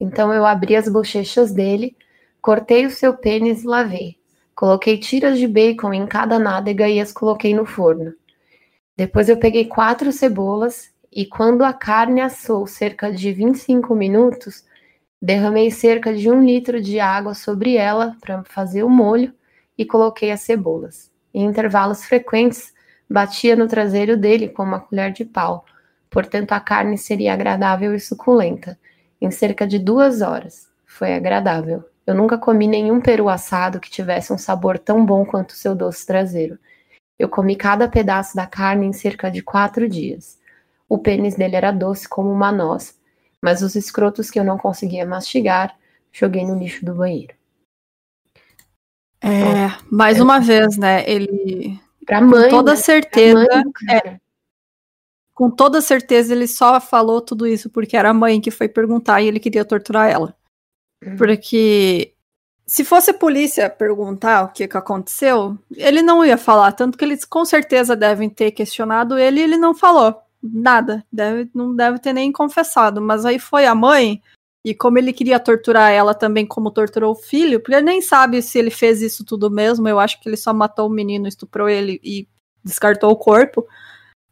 Então eu abri as bochechas dele, cortei o seu pênis e lavei. Coloquei tiras de bacon em cada nádega e as coloquei no forno. Depois eu peguei quatro cebolas e quando a carne assou cerca de 25 minutos, Derramei cerca de um litro de água sobre ela para fazer o molho e coloquei as cebolas. Em intervalos frequentes, batia no traseiro dele com uma colher de pau, portanto a carne seria agradável e suculenta. Em cerca de duas horas. Foi agradável. Eu nunca comi nenhum peru assado que tivesse um sabor tão bom quanto seu doce traseiro. Eu comi cada pedaço da carne em cerca de quatro dias. O pênis dele era doce como uma noz, mas os escrotos que eu não conseguia mastigar, joguei no lixo do banheiro. É, mais é. uma vez, né? Ele. Pra mãe. Com toda né? certeza. É, com toda certeza ele só falou tudo isso porque era a mãe que foi perguntar e ele queria torturar ela. Uhum. Porque se fosse a polícia perguntar o que, que aconteceu, ele não ia falar, tanto que eles com certeza devem ter questionado ele e ele não falou nada, deve, não deve ter nem confessado, mas aí foi a mãe, e como ele queria torturar ela também, como torturou o filho, porque ele nem sabe se ele fez isso tudo mesmo, eu acho que ele só matou o menino, estuprou ele e descartou o corpo.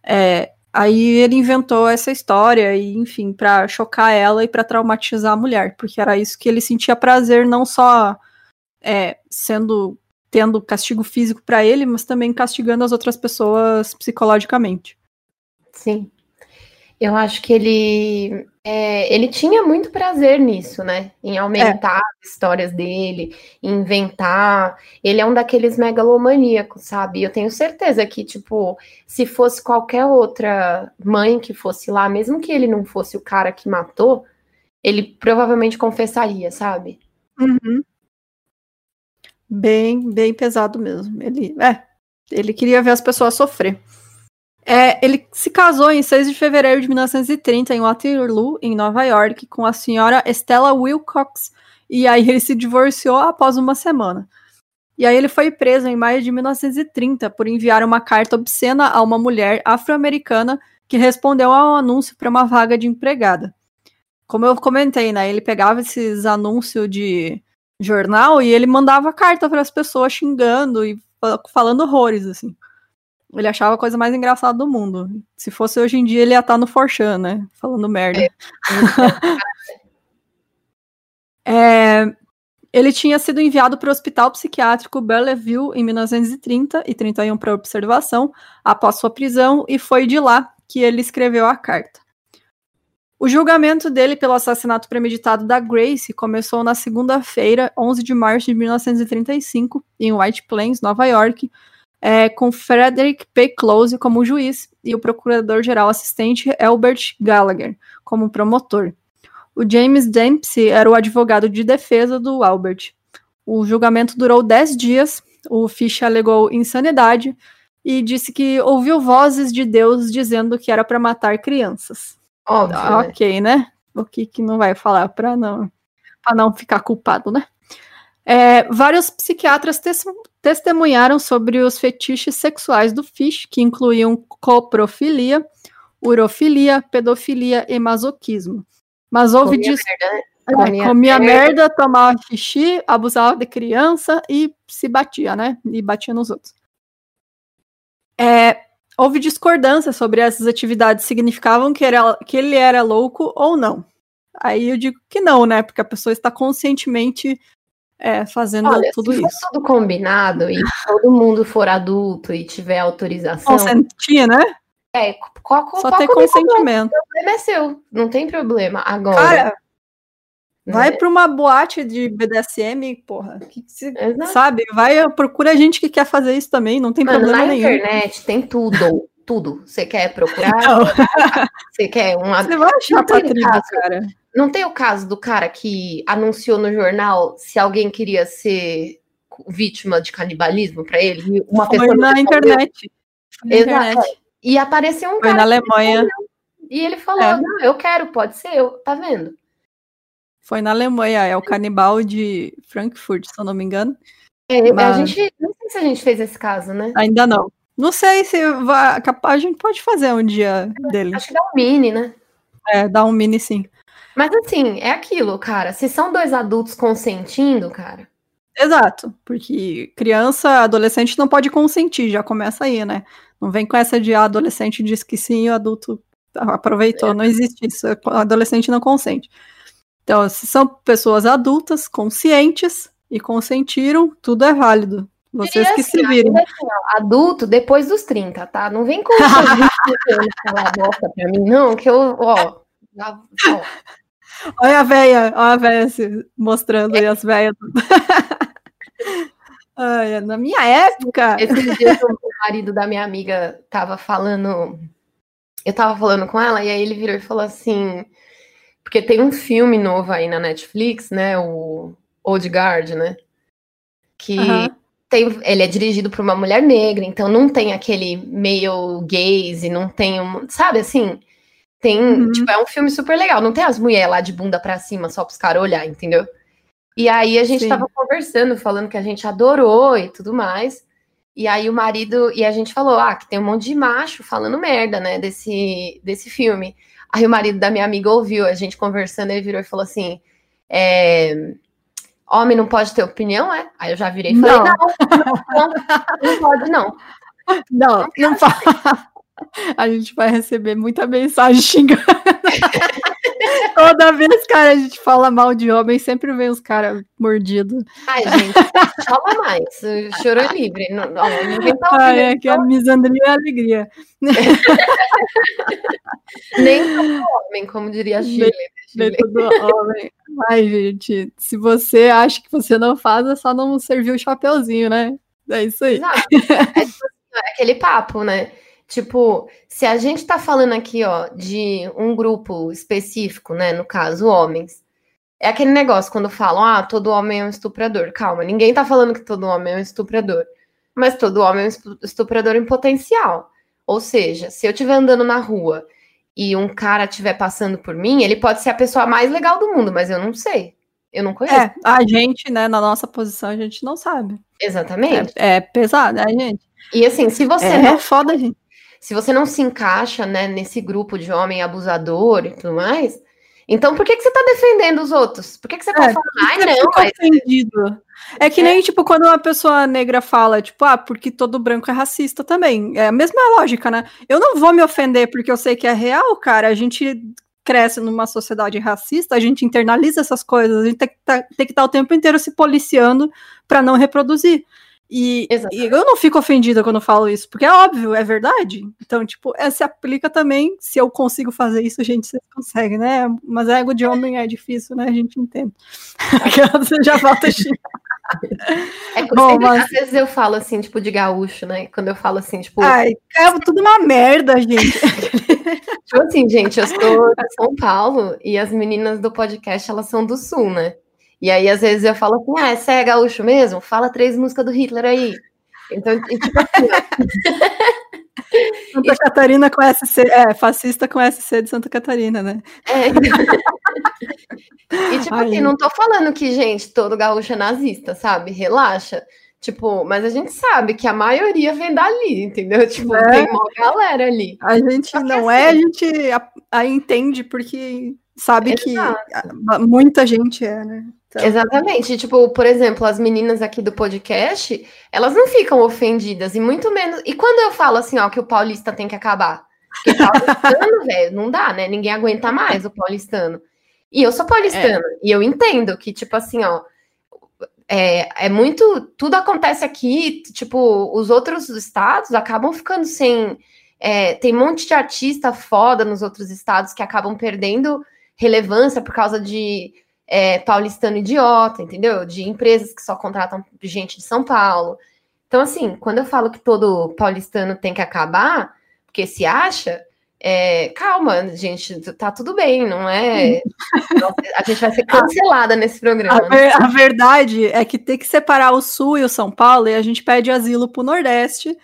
É, aí ele inventou essa história, e enfim, para chocar ela e para traumatizar a mulher, porque era isso que ele sentia prazer, não só é, sendo tendo castigo físico para ele, mas também castigando as outras pessoas psicologicamente. Sim. Eu acho que ele é, ele tinha muito prazer nisso, né? Em aumentar é. as histórias dele, inventar. Ele é um daqueles megalomaníacos, sabe? Eu tenho certeza que, tipo, se fosse qualquer outra mãe que fosse lá, mesmo que ele não fosse o cara que matou, ele provavelmente confessaria, sabe? Uhum. Bem, bem pesado mesmo. Ele, é, ele queria ver as pessoas sofrer. É, ele se casou em 6 de fevereiro de 1930 em Waterloo, em Nova York, com a senhora Stella Wilcox, e aí ele se divorciou após uma semana. E aí ele foi preso em maio de 1930 por enviar uma carta obscena a uma mulher afro-americana que respondeu a um anúncio para uma vaga de empregada. Como eu comentei, né, ele pegava esses anúncios de jornal e ele mandava carta para as pessoas xingando e falando horrores assim. Ele achava a coisa mais engraçada do mundo. Se fosse hoje em dia, ele ia estar no Forchan, né? Falando merda. É. é, ele tinha sido enviado para o Hospital Psiquiátrico Bellevue em 1930 e 31 para observação após sua prisão, e foi de lá que ele escreveu a carta. O julgamento dele pelo assassinato premeditado da Grace começou na segunda-feira, 11 de março de 1935, em White Plains, Nova York, é, com Frederick P. Close como juiz e o procurador-geral assistente Albert Gallagher como promotor. O James Dempsey era o advogado de defesa do Albert. O julgamento durou 10 dias. O Fish alegou insanidade e disse que ouviu vozes de Deus dizendo que era para matar crianças. Óbvio, ah, ok, né? O que, que não vai falar para não, pra não ficar culpado, né? É, vários psiquiatras testemunharam sobre os fetiches sexuais do Fish, que incluíam coprofilia, urofilia, pedofilia e masoquismo. Mas houve comia, merda, é, comia, comia merda. merda, tomava xixi, abusava de criança e se batia, né? E batia nos outros. É, houve discordância sobre essas atividades significavam que, era, que ele era louco ou não. Aí eu digo que não, né? Porque a pessoa está conscientemente é, fazendo Olha, tudo se isso. Se for tudo combinado e todo mundo for adulto e tiver autorização. Consentir, né? É, qual, qual, Só ter consentimento. O problema é seu, não tem problema. Agora. Cara, né? vai para uma boate de BDSM, porra. Que, que sabe? Vai, procura gente que quer fazer isso também, não tem Mano, problema na nenhum. Na internet tem tudo. Tudo. Você quer procurar? Você quer uma. Você vai achar Patrícia, cara. Não tem o caso do cara que anunciou no jornal se alguém queria ser vítima de canibalismo para ele? Uma Foi pessoa na internet. Exato. E apareceu um Foi cara. na Alemanha. E ele falou: é. Não, eu quero, pode ser eu. Tá vendo? Foi na Alemanha, é o canibal de Frankfurt, se eu não me engano. É, Mas... A gente. Não sei se a gente fez esse caso, né? Ainda não. Não sei se vai, a gente pode fazer um dia dele. Acho que dá um mini, né? É, dá um mini sim. Mas assim, é aquilo, cara. Se são dois adultos consentindo, cara. Exato, porque criança, adolescente não pode consentir, já começa aí, né? Não vem com essa de ah, adolescente diz que sim e o adulto aproveitou. É. Não existe isso. Adolescente não consente. Então, se são pessoas adultas, conscientes e consentiram, tudo é válido. Vocês que se virem. Assim, adulto depois dos 30, tá? Não vem com falar bosta pra mim, não, que eu, ó. ó. Olha a véia, olha a véia se mostrando é. aí as véias. Ai, na minha época. Esses dias o marido da minha amiga tava falando. Eu tava falando com ela, e aí ele virou e falou assim. Porque tem um filme novo aí na Netflix, né? O Old Guard, né? Que uhum. Tem, ele é dirigido por uma mulher negra, então não tem aquele meio gaze, não tem um. Sabe assim? Tem, uhum. tipo, é um filme super legal. Não tem as mulheres lá de bunda pra cima só pros caras olhar, entendeu? E aí a gente Sim. tava conversando, falando que a gente adorou e tudo mais. E aí o marido, e a gente falou, ah, que tem um monte de macho falando merda, né, desse, desse filme. Aí o marido da minha amiga ouviu a gente conversando, ele virou e falou assim, é, homem não pode ter opinião, é? Aí eu já virei e falei, não, não, não, não pode não. Não, não, pode. A gente vai receber muita mensagem xingando. Toda vez, cara, a gente fala mal de homem, sempre vem os caras mordidos. Ai, gente, fala mais. Choro é livre. Não, não, ninguém tá Ai, é que a misandria é a alegria. Nem todo homem, como diria a Chile. Nem todo homem. Ai, gente, se você acha que você não faz, é só não servir o chapeuzinho, né? É isso aí. Exato. É, tipo assim, é aquele papo, né? Tipo, se a gente tá falando aqui, ó, de um grupo específico, né? No caso, homens. É aquele negócio quando falam, ah, todo homem é um estuprador. Calma, ninguém tá falando que todo homem é um estuprador. Mas todo homem é um estuprador em potencial. Ou seja, se eu estiver andando na rua e um cara estiver passando por mim, ele pode ser a pessoa mais legal do mundo, mas eu não sei. Eu não conheço. É, a gente, né, na nossa posição, a gente não sabe. Exatamente. É, é pesado, né, gente? E assim, se você. É, não... é foda, gente se você não se encaixa né, nesse grupo de homem abusador e tudo mais, então por que, que você está defendendo os outros? Por que, que você está é, falando, ai não, mas... ofendido. É que é. nem, tipo, quando uma pessoa negra fala, tipo, ah, porque todo branco é racista também. É a mesma lógica, né? Eu não vou me ofender porque eu sei que é real, cara. A gente cresce numa sociedade racista, a gente internaliza essas coisas, a gente tem que tá, estar tá o tempo inteiro se policiando para não reproduzir. E, e, eu não fico ofendida quando falo isso, porque é óbvio, é verdade. Então, tipo, é, se aplica também. Se eu consigo fazer isso, a gente você consegue, né? Mas ego de homem é difícil, né? A gente entende. você já volta É Bom, sempre, mas... Às vezes eu falo assim, tipo, de gaúcho, né? Quando eu falo assim, tipo. Ai, é tudo uma merda, gente. tipo assim, gente, eu sou de São Paulo e as meninas do podcast, elas são do Sul, né? E aí, às vezes, eu falo assim, ah, você é gaúcho mesmo? Fala três músicas do Hitler aí. Então, e, tipo assim, Santa e, Catarina com SC, é, fascista com SC de Santa Catarina, né? É. e tipo Ai. assim, não tô falando que, gente, todo gaúcho é nazista, sabe? Relaxa. Tipo, mas a gente sabe que a maioria vem dali, entendeu? Tipo, é. tem uma galera ali. A gente não assim, é, a gente a, a entende porque sabe Exato. que muita gente é, né? Então... Exatamente. Tipo, por exemplo, as meninas aqui do podcast, elas não ficam ofendidas, e muito menos. E quando eu falo assim, ó, que o paulista tem que acabar? Porque paulistano, velho, não dá, né? Ninguém aguenta mais o paulistano. E eu sou paulistana, é. e eu entendo que, tipo assim, ó, é, é muito. Tudo acontece aqui, tipo, os outros estados acabam ficando sem. É, tem um monte de artista foda nos outros estados que acabam perdendo relevância por causa de é, paulistano idiota, entendeu? De empresas que só contratam gente de São Paulo. Então, assim, quando eu falo que todo paulistano tem que acabar, porque se acha, é, calma, gente, tá tudo bem, não é? a gente vai ser cancelada nesse programa. A, ver, a, verdade é que tem que separar o Sul e o São Paulo e a gente pede asilo pro Nordeste,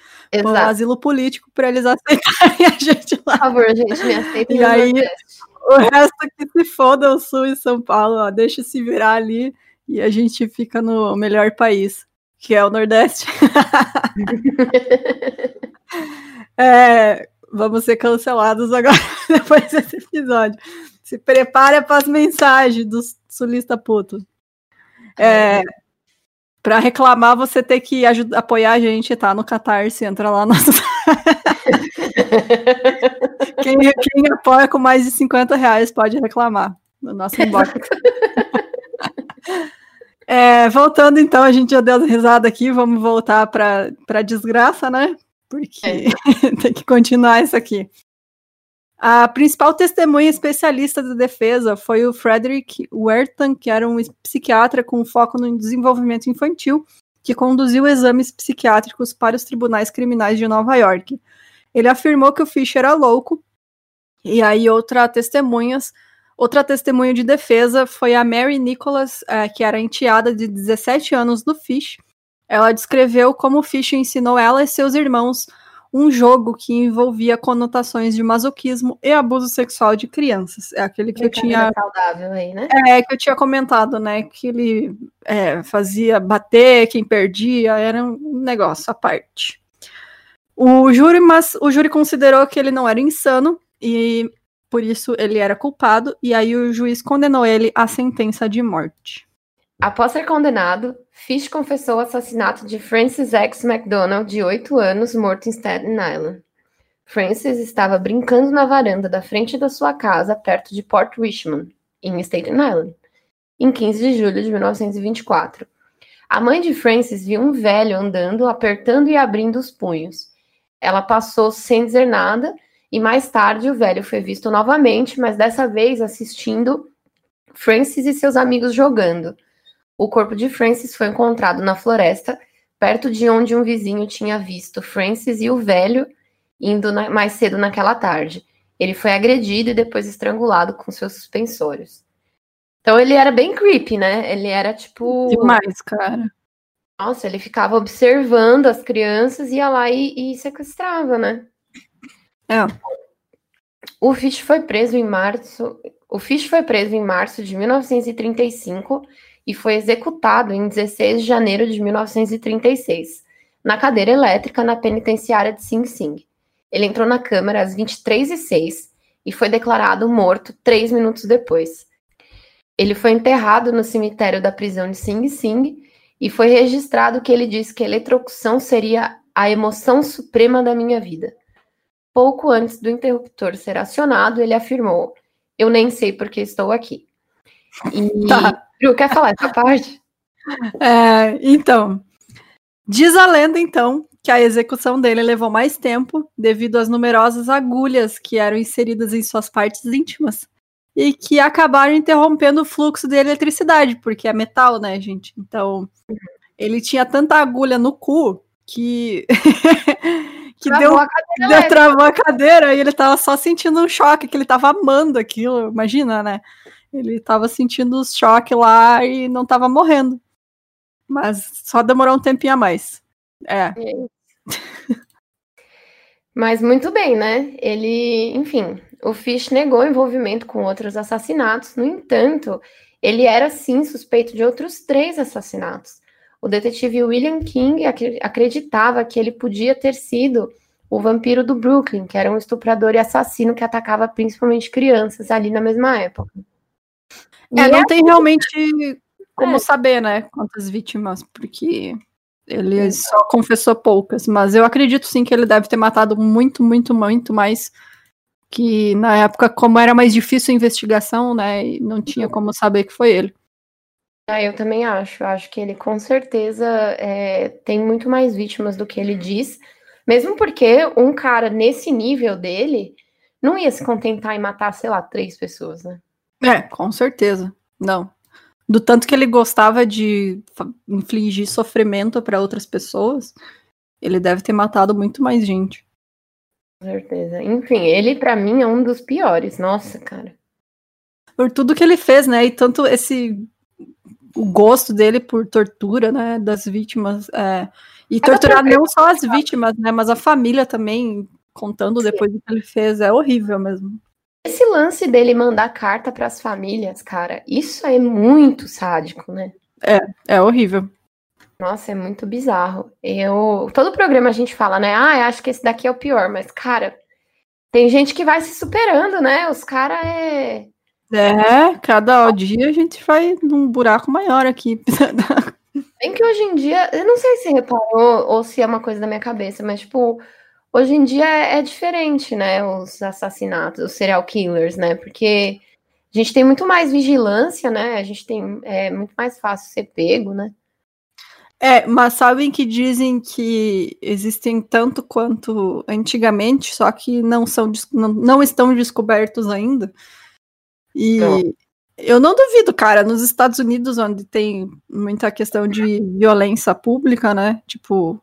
um asilo político para eles aceitarem a gente lá. Por favor, gente, me aceitem. E aí, Nordeste. O resto que se foda o Sul e São Paulo, ó, deixa se virar ali e a gente fica no melhor país, que é o Nordeste. é, vamos ser cancelados agora, depois desse episódio. Se prepara para as mensagens do sulista puto. É, para reclamar, você tem que ajudar, apoiar a gente, tá? No Catarse, entra lá no. quem, quem apoia com mais de 50 reais pode reclamar no nosso inbox. É, voltando então, a gente já deu risada aqui, vamos voltar para a desgraça, né? porque é. tem que continuar isso aqui. A principal testemunha especialista da defesa foi o Frederick Wertan, que era um psiquiatra com foco no desenvolvimento infantil, que conduziu exames psiquiátricos para os tribunais criminais de Nova York. Ele afirmou que o Fish era louco, e aí outra testemunhas, outra testemunha de defesa foi a Mary Nicholas, é, que era enteada de 17 anos do Fish, ela descreveu como o Fish ensinou ela e seus irmãos um jogo que envolvia conotações de masoquismo e abuso sexual de crianças. É aquele que eu tinha. saudável aí, né? É, que eu tinha comentado, né? Que ele é, fazia bater quem perdia, era um negócio à parte. O júri, mas o júri considerou que ele não era insano e por isso ele era culpado, e aí o juiz condenou ele à sentença de morte. Após ser condenado, Fish confessou o assassinato de Francis X. McDonald, de 8 anos, morto em Staten Island. Francis estava brincando na varanda da frente da sua casa, perto de Port Richmond, em Staten Island, em 15 de julho de 1924. A mãe de Francis viu um velho andando, apertando e abrindo os punhos. Ela passou sem dizer nada e mais tarde o velho foi visto novamente, mas dessa vez assistindo Francis e seus amigos jogando. O corpo de Francis foi encontrado na floresta, perto de onde um vizinho tinha visto Francis e o velho indo na, mais cedo naquela tarde. Ele foi agredido e depois estrangulado com seus suspensórios. Então ele era bem creepy, né? Ele era tipo. Demais, cara. Nossa, ele ficava observando as crianças, ia lá e, e sequestrava, né? É. O Fish foi preso em março. O Fish foi preso em março de 1935 e foi executado em 16 de janeiro de 1936, na cadeira elétrica na penitenciária de Sing Sing. Ele entrou na Câmara às 23h06 e foi declarado morto três minutos depois. Ele foi enterrado no cemitério da prisão de Sing Sing e foi registrado que ele disse que a eletrocução seria a emoção suprema da minha vida. Pouco antes do interruptor ser acionado, ele afirmou: Eu nem sei porque estou aqui. E tá. Ju, quer falar essa parte? É, então, diz a lenda, então, que a execução dele levou mais tempo devido às numerosas agulhas que eram inseridas em suas partes íntimas e que acabaram interrompendo o fluxo de eletricidade, porque é metal, né, gente? Então, ele tinha tanta agulha no cu que que travou deu, a deu, travou a cadeira e ele tava só sentindo um choque, que ele tava amando aquilo, imagina, né? Ele estava sentindo os choques lá e não estava morrendo. Mas só demorou um tempinho a mais. É. Mas muito bem, né? Ele, enfim, o Fish negou envolvimento com outros assassinatos. No entanto, ele era sim suspeito de outros três assassinatos. O detetive William King acreditava que ele podia ter sido o vampiro do Brooklyn, que era um estuprador e assassino que atacava principalmente crianças ali na mesma época. É, não é tem realmente como é. saber, né, quantas vítimas, porque ele só confessou poucas, mas eu acredito sim que ele deve ter matado muito, muito, muito mais que na época, como era mais difícil a investigação, né, e não tinha como saber que foi ele. Ah, eu também acho. Acho que ele com certeza é, tem muito mais vítimas do que ele diz. Mesmo porque um cara nesse nível dele não ia se contentar em matar, sei lá, três pessoas, né? É, com certeza. Não. Do tanto que ele gostava de infligir sofrimento para outras pessoas, ele deve ter matado muito mais gente. Com certeza. Enfim, ele para mim é um dos piores. Nossa, cara. Por tudo que ele fez, né? E tanto esse o gosto dele por tortura, né, das vítimas. É, e torturar não só as vítimas, né, mas a família também, contando Sim. depois do que ele fez, é horrível mesmo. Esse lance dele mandar carta para as famílias, cara, isso é muito sádico, né? É, é horrível. Nossa, é muito bizarro. Eu, todo programa a gente fala, né? Ah, acho que esse daqui é o pior, mas cara, tem gente que vai se superando, né? Os caras é é, cada dia a gente vai num buraco maior aqui. Bem que hoje em dia, eu não sei se reparou ou se é uma coisa da minha cabeça, mas tipo, hoje em dia é, é diferente, né? Os assassinatos, os serial killers, né? Porque a gente tem muito mais vigilância, né? A gente tem é muito mais fácil ser pego, né? É, mas sabem que dizem que existem tanto quanto antigamente, só que não são não, não estão descobertos ainda. E não. eu não duvido, cara, nos Estados Unidos, onde tem muita questão de violência pública, né? Tipo,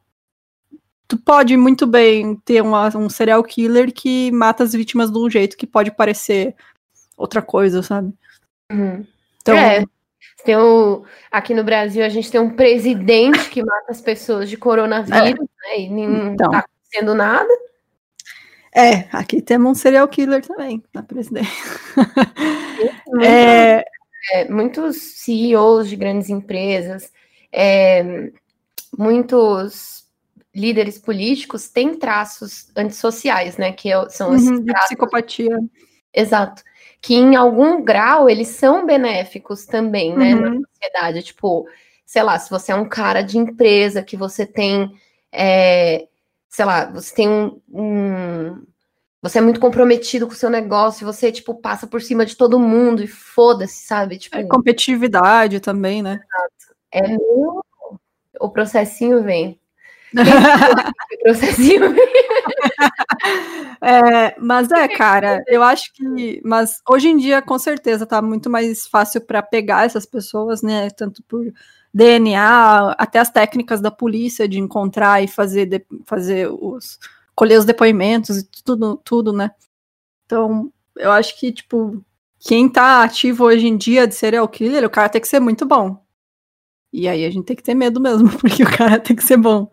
tu pode muito bem ter uma, um serial killer que mata as vítimas de um jeito que pode parecer outra coisa, sabe? Uhum. Então, é. Tem o, aqui no Brasil, a gente tem um presidente que mata as pessoas de coronavírus, é. né? E não então. tá acontecendo nada. É, aqui temos um serial killer também na presidência. é... É, muitos CEOs de grandes empresas, é, muitos líderes políticos têm traços antissociais, né? Que é são uhum, traços... psicopatia. Exato. Que em algum grau eles são benéficos também, né? Uhum. Na sociedade. Tipo, sei lá, se você é um cara de empresa, que você tem. É, sei lá, você tem um, um, Você é muito comprometido com o seu negócio, você, tipo, passa por cima de todo mundo e foda-se, sabe? Tipo, é competitividade também, né? É meu. O processinho vem. é, mas é, cara, eu acho que. Mas hoje em dia, com certeza, tá muito mais fácil para pegar essas pessoas, né? Tanto por DNA, até as técnicas da polícia de encontrar e fazer, de, fazer os colher os depoimentos e tudo, tudo, né? Então, eu acho que, tipo, quem tá ativo hoje em dia de serial killer, o cara tem que ser muito bom. E aí a gente tem que ter medo mesmo, porque o cara tem que ser bom.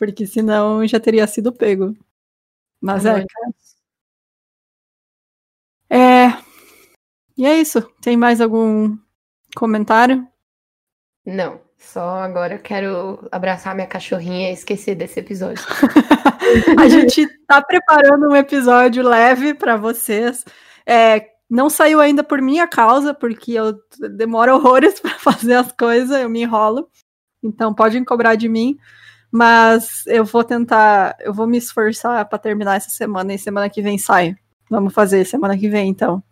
Porque senão já teria sido pego. Mas é, cara. É. E é isso. Tem mais algum comentário? Não, só agora eu quero abraçar minha cachorrinha e esquecer desse episódio. a gente tá preparando um episódio leve para vocês. É, não saiu ainda por minha causa, porque eu demoro horrores para fazer as coisas, eu me enrolo. Então podem cobrar de mim. Mas eu vou tentar, eu vou me esforçar para terminar essa semana e semana que vem sai. Vamos fazer semana que vem, então.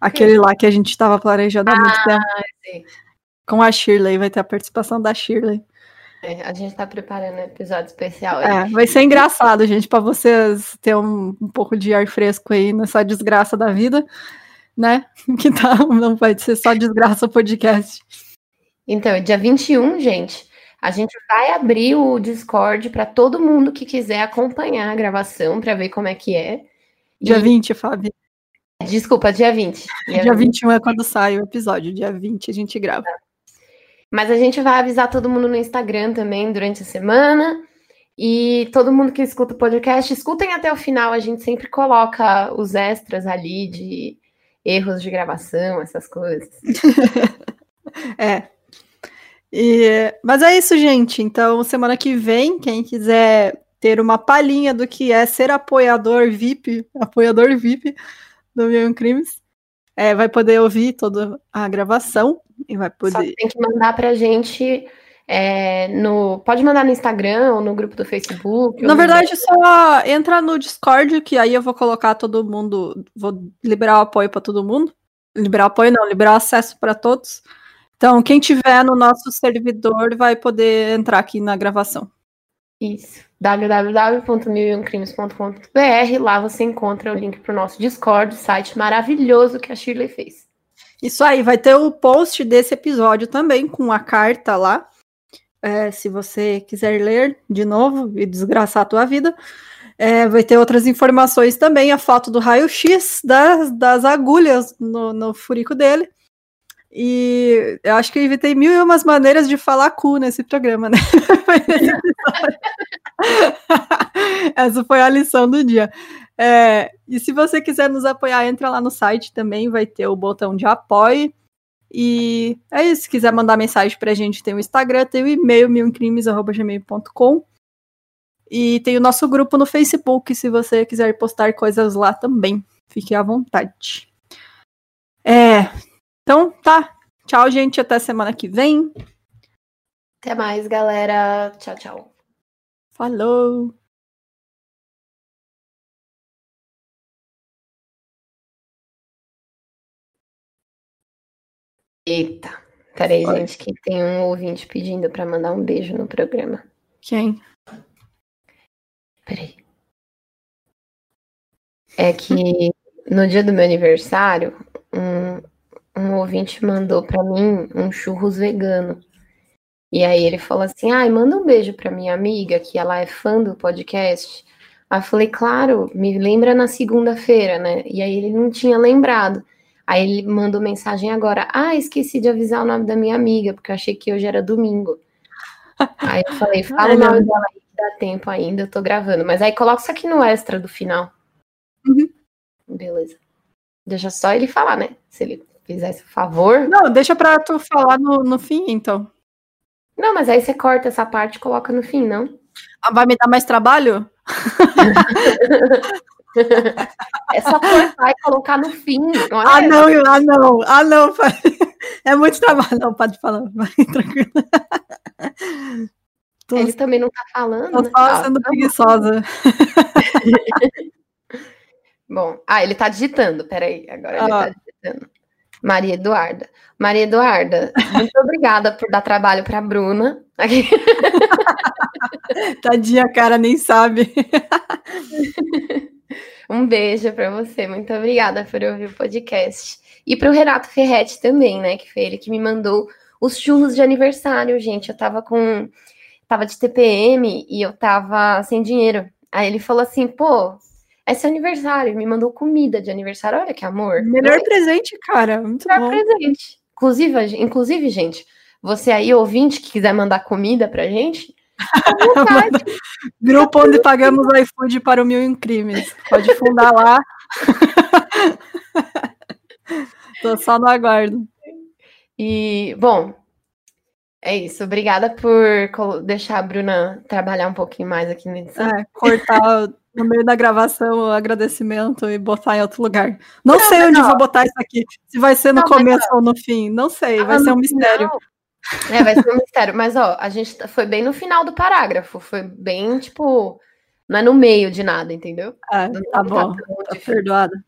Aquele lá que a gente estava planejando há muito ah, tempo. Sim. Com a Shirley, vai ter a participação da Shirley. É, a gente está preparando um episódio especial. É, vai ser engraçado, gente, para vocês ter um, um, pouco de ar fresco aí nessa desgraça da vida, né? Que tá, não vai ser só desgraça o podcast. Então, dia 21, gente, a gente vai abrir o Discord para todo mundo que quiser acompanhar a gravação para ver como é que é. Dia e... 20, Fábio. Desculpa, dia 20. Dia, dia 21 é quando sai o episódio, dia 20 a gente grava. Mas a gente vai avisar todo mundo no Instagram também durante a semana. E todo mundo que escuta o podcast, escutem até o final. A gente sempre coloca os extras ali de erros de gravação, essas coisas. é. E, mas é isso, gente. Então, semana que vem, quem quiser ter uma palhinha do que é ser apoiador VIP, apoiador VIP do Mil Crimes. É, vai poder ouvir toda a gravação e vai poder. Só tem que mandar pra gente é, no, pode mandar no Instagram ou no grupo do Facebook. Na verdade, no... só entra no Discord, que aí eu vou colocar todo mundo, vou liberar o apoio para todo mundo. Liberar apoio não, liberar acesso para todos. Então, quem tiver no nosso servidor vai poder entrar aqui na gravação. Isso. www.milioncrimes.com.br Lá você encontra o link para o nosso Discord, site maravilhoso que a Shirley fez. Isso aí, vai ter o post desse episódio também, com a carta lá é, se você quiser ler de novo e desgraçar a tua vida. É, vai ter outras informações também, a foto do raio-x das, das agulhas no, no furico dele. E eu acho que eu mil e umas maneiras de falar cu nesse programa, né? Essa foi a lição do dia. É, e se você quiser nos apoiar, entra lá no site também, vai ter o botão de apoio. E é isso. Se quiser mandar mensagem pra gente, tem o Instagram, tem o e-mail, milcrimes.gmail.com. E tem o nosso grupo no Facebook, se você quiser postar coisas lá também. Fique à vontade. É. Então, tá. Tchau, gente. Até semana que vem. Até mais, galera. Tchau, tchau. Falou. Eita, peraí, Pode. gente, que tem um ouvinte pedindo para mandar um beijo no programa. Quem? Peraí. É que no dia do meu aniversário, um, um ouvinte mandou para mim um churros vegano. E aí ele falou assim: ai, manda um beijo para minha amiga, que ela é fã do podcast. Aí eu falei, claro, me lembra na segunda-feira, né? E aí ele não tinha lembrado. Aí ele mandou mensagem agora: Ah, esqueci de avisar o nome da minha amiga, porque eu achei que hoje era domingo. aí eu falei: Fala o nome dela aí, que dá tempo ainda, eu tô gravando. Mas aí coloca isso aqui no extra do final. Uhum. Beleza. Deixa só ele falar, né? Se ele fizesse o favor. Não, deixa pra tu falar no, no fim, então. Não, mas aí você corta essa parte e coloca no fim, não? Ah, vai me dar mais trabalho? É só cortar e colocar no fim. Não é? Ah, não, ah, não, ah, não. É muito trabalho. Não, pode falar, vai, tranquilo. Tô... Ele também não tá falando. Tô né? só ah, sendo tá preguiçosa. Bom, ah, ele tá digitando, peraí, agora ah. ele tá digitando. Maria Eduarda. Maria Eduarda, muito obrigada por dar trabalho para Bruna. Tadinha, cara, nem sabe. Um beijo para você, muito obrigada por ouvir o podcast. E para o Renato Ferretti também, né? Que foi ele que me mandou os churros de aniversário, gente. Eu tava com. Tava de TPM e eu tava sem dinheiro. Aí ele falou assim: pô, é seu aniversário. Me mandou comida de aniversário. Olha que amor. Melhor presente, cara. Muito Melhor bom. presente. Inclusive, inclusive, gente, você aí, ouvinte, que quiser mandar comida pra gente, Grupo onde pagamos o iFood para o Mil em Crimes. Pode fundar lá. Tô só no aguardo. E, bom, é isso. Obrigada por deixar a Bruna trabalhar um pouquinho mais aqui na edição. É, cortar no meio da gravação o agradecimento e botar em outro lugar. Não, não sei onde não. vou botar isso aqui. Se vai ser no não, começo ou no fim. Não sei, ah, vai ser um mistério. É, vai ser um mistério. Mas, ó, a gente tá, foi bem no final do parágrafo. Foi bem, tipo, não é no meio de nada, entendeu? É, tá bom. Tá perdoada.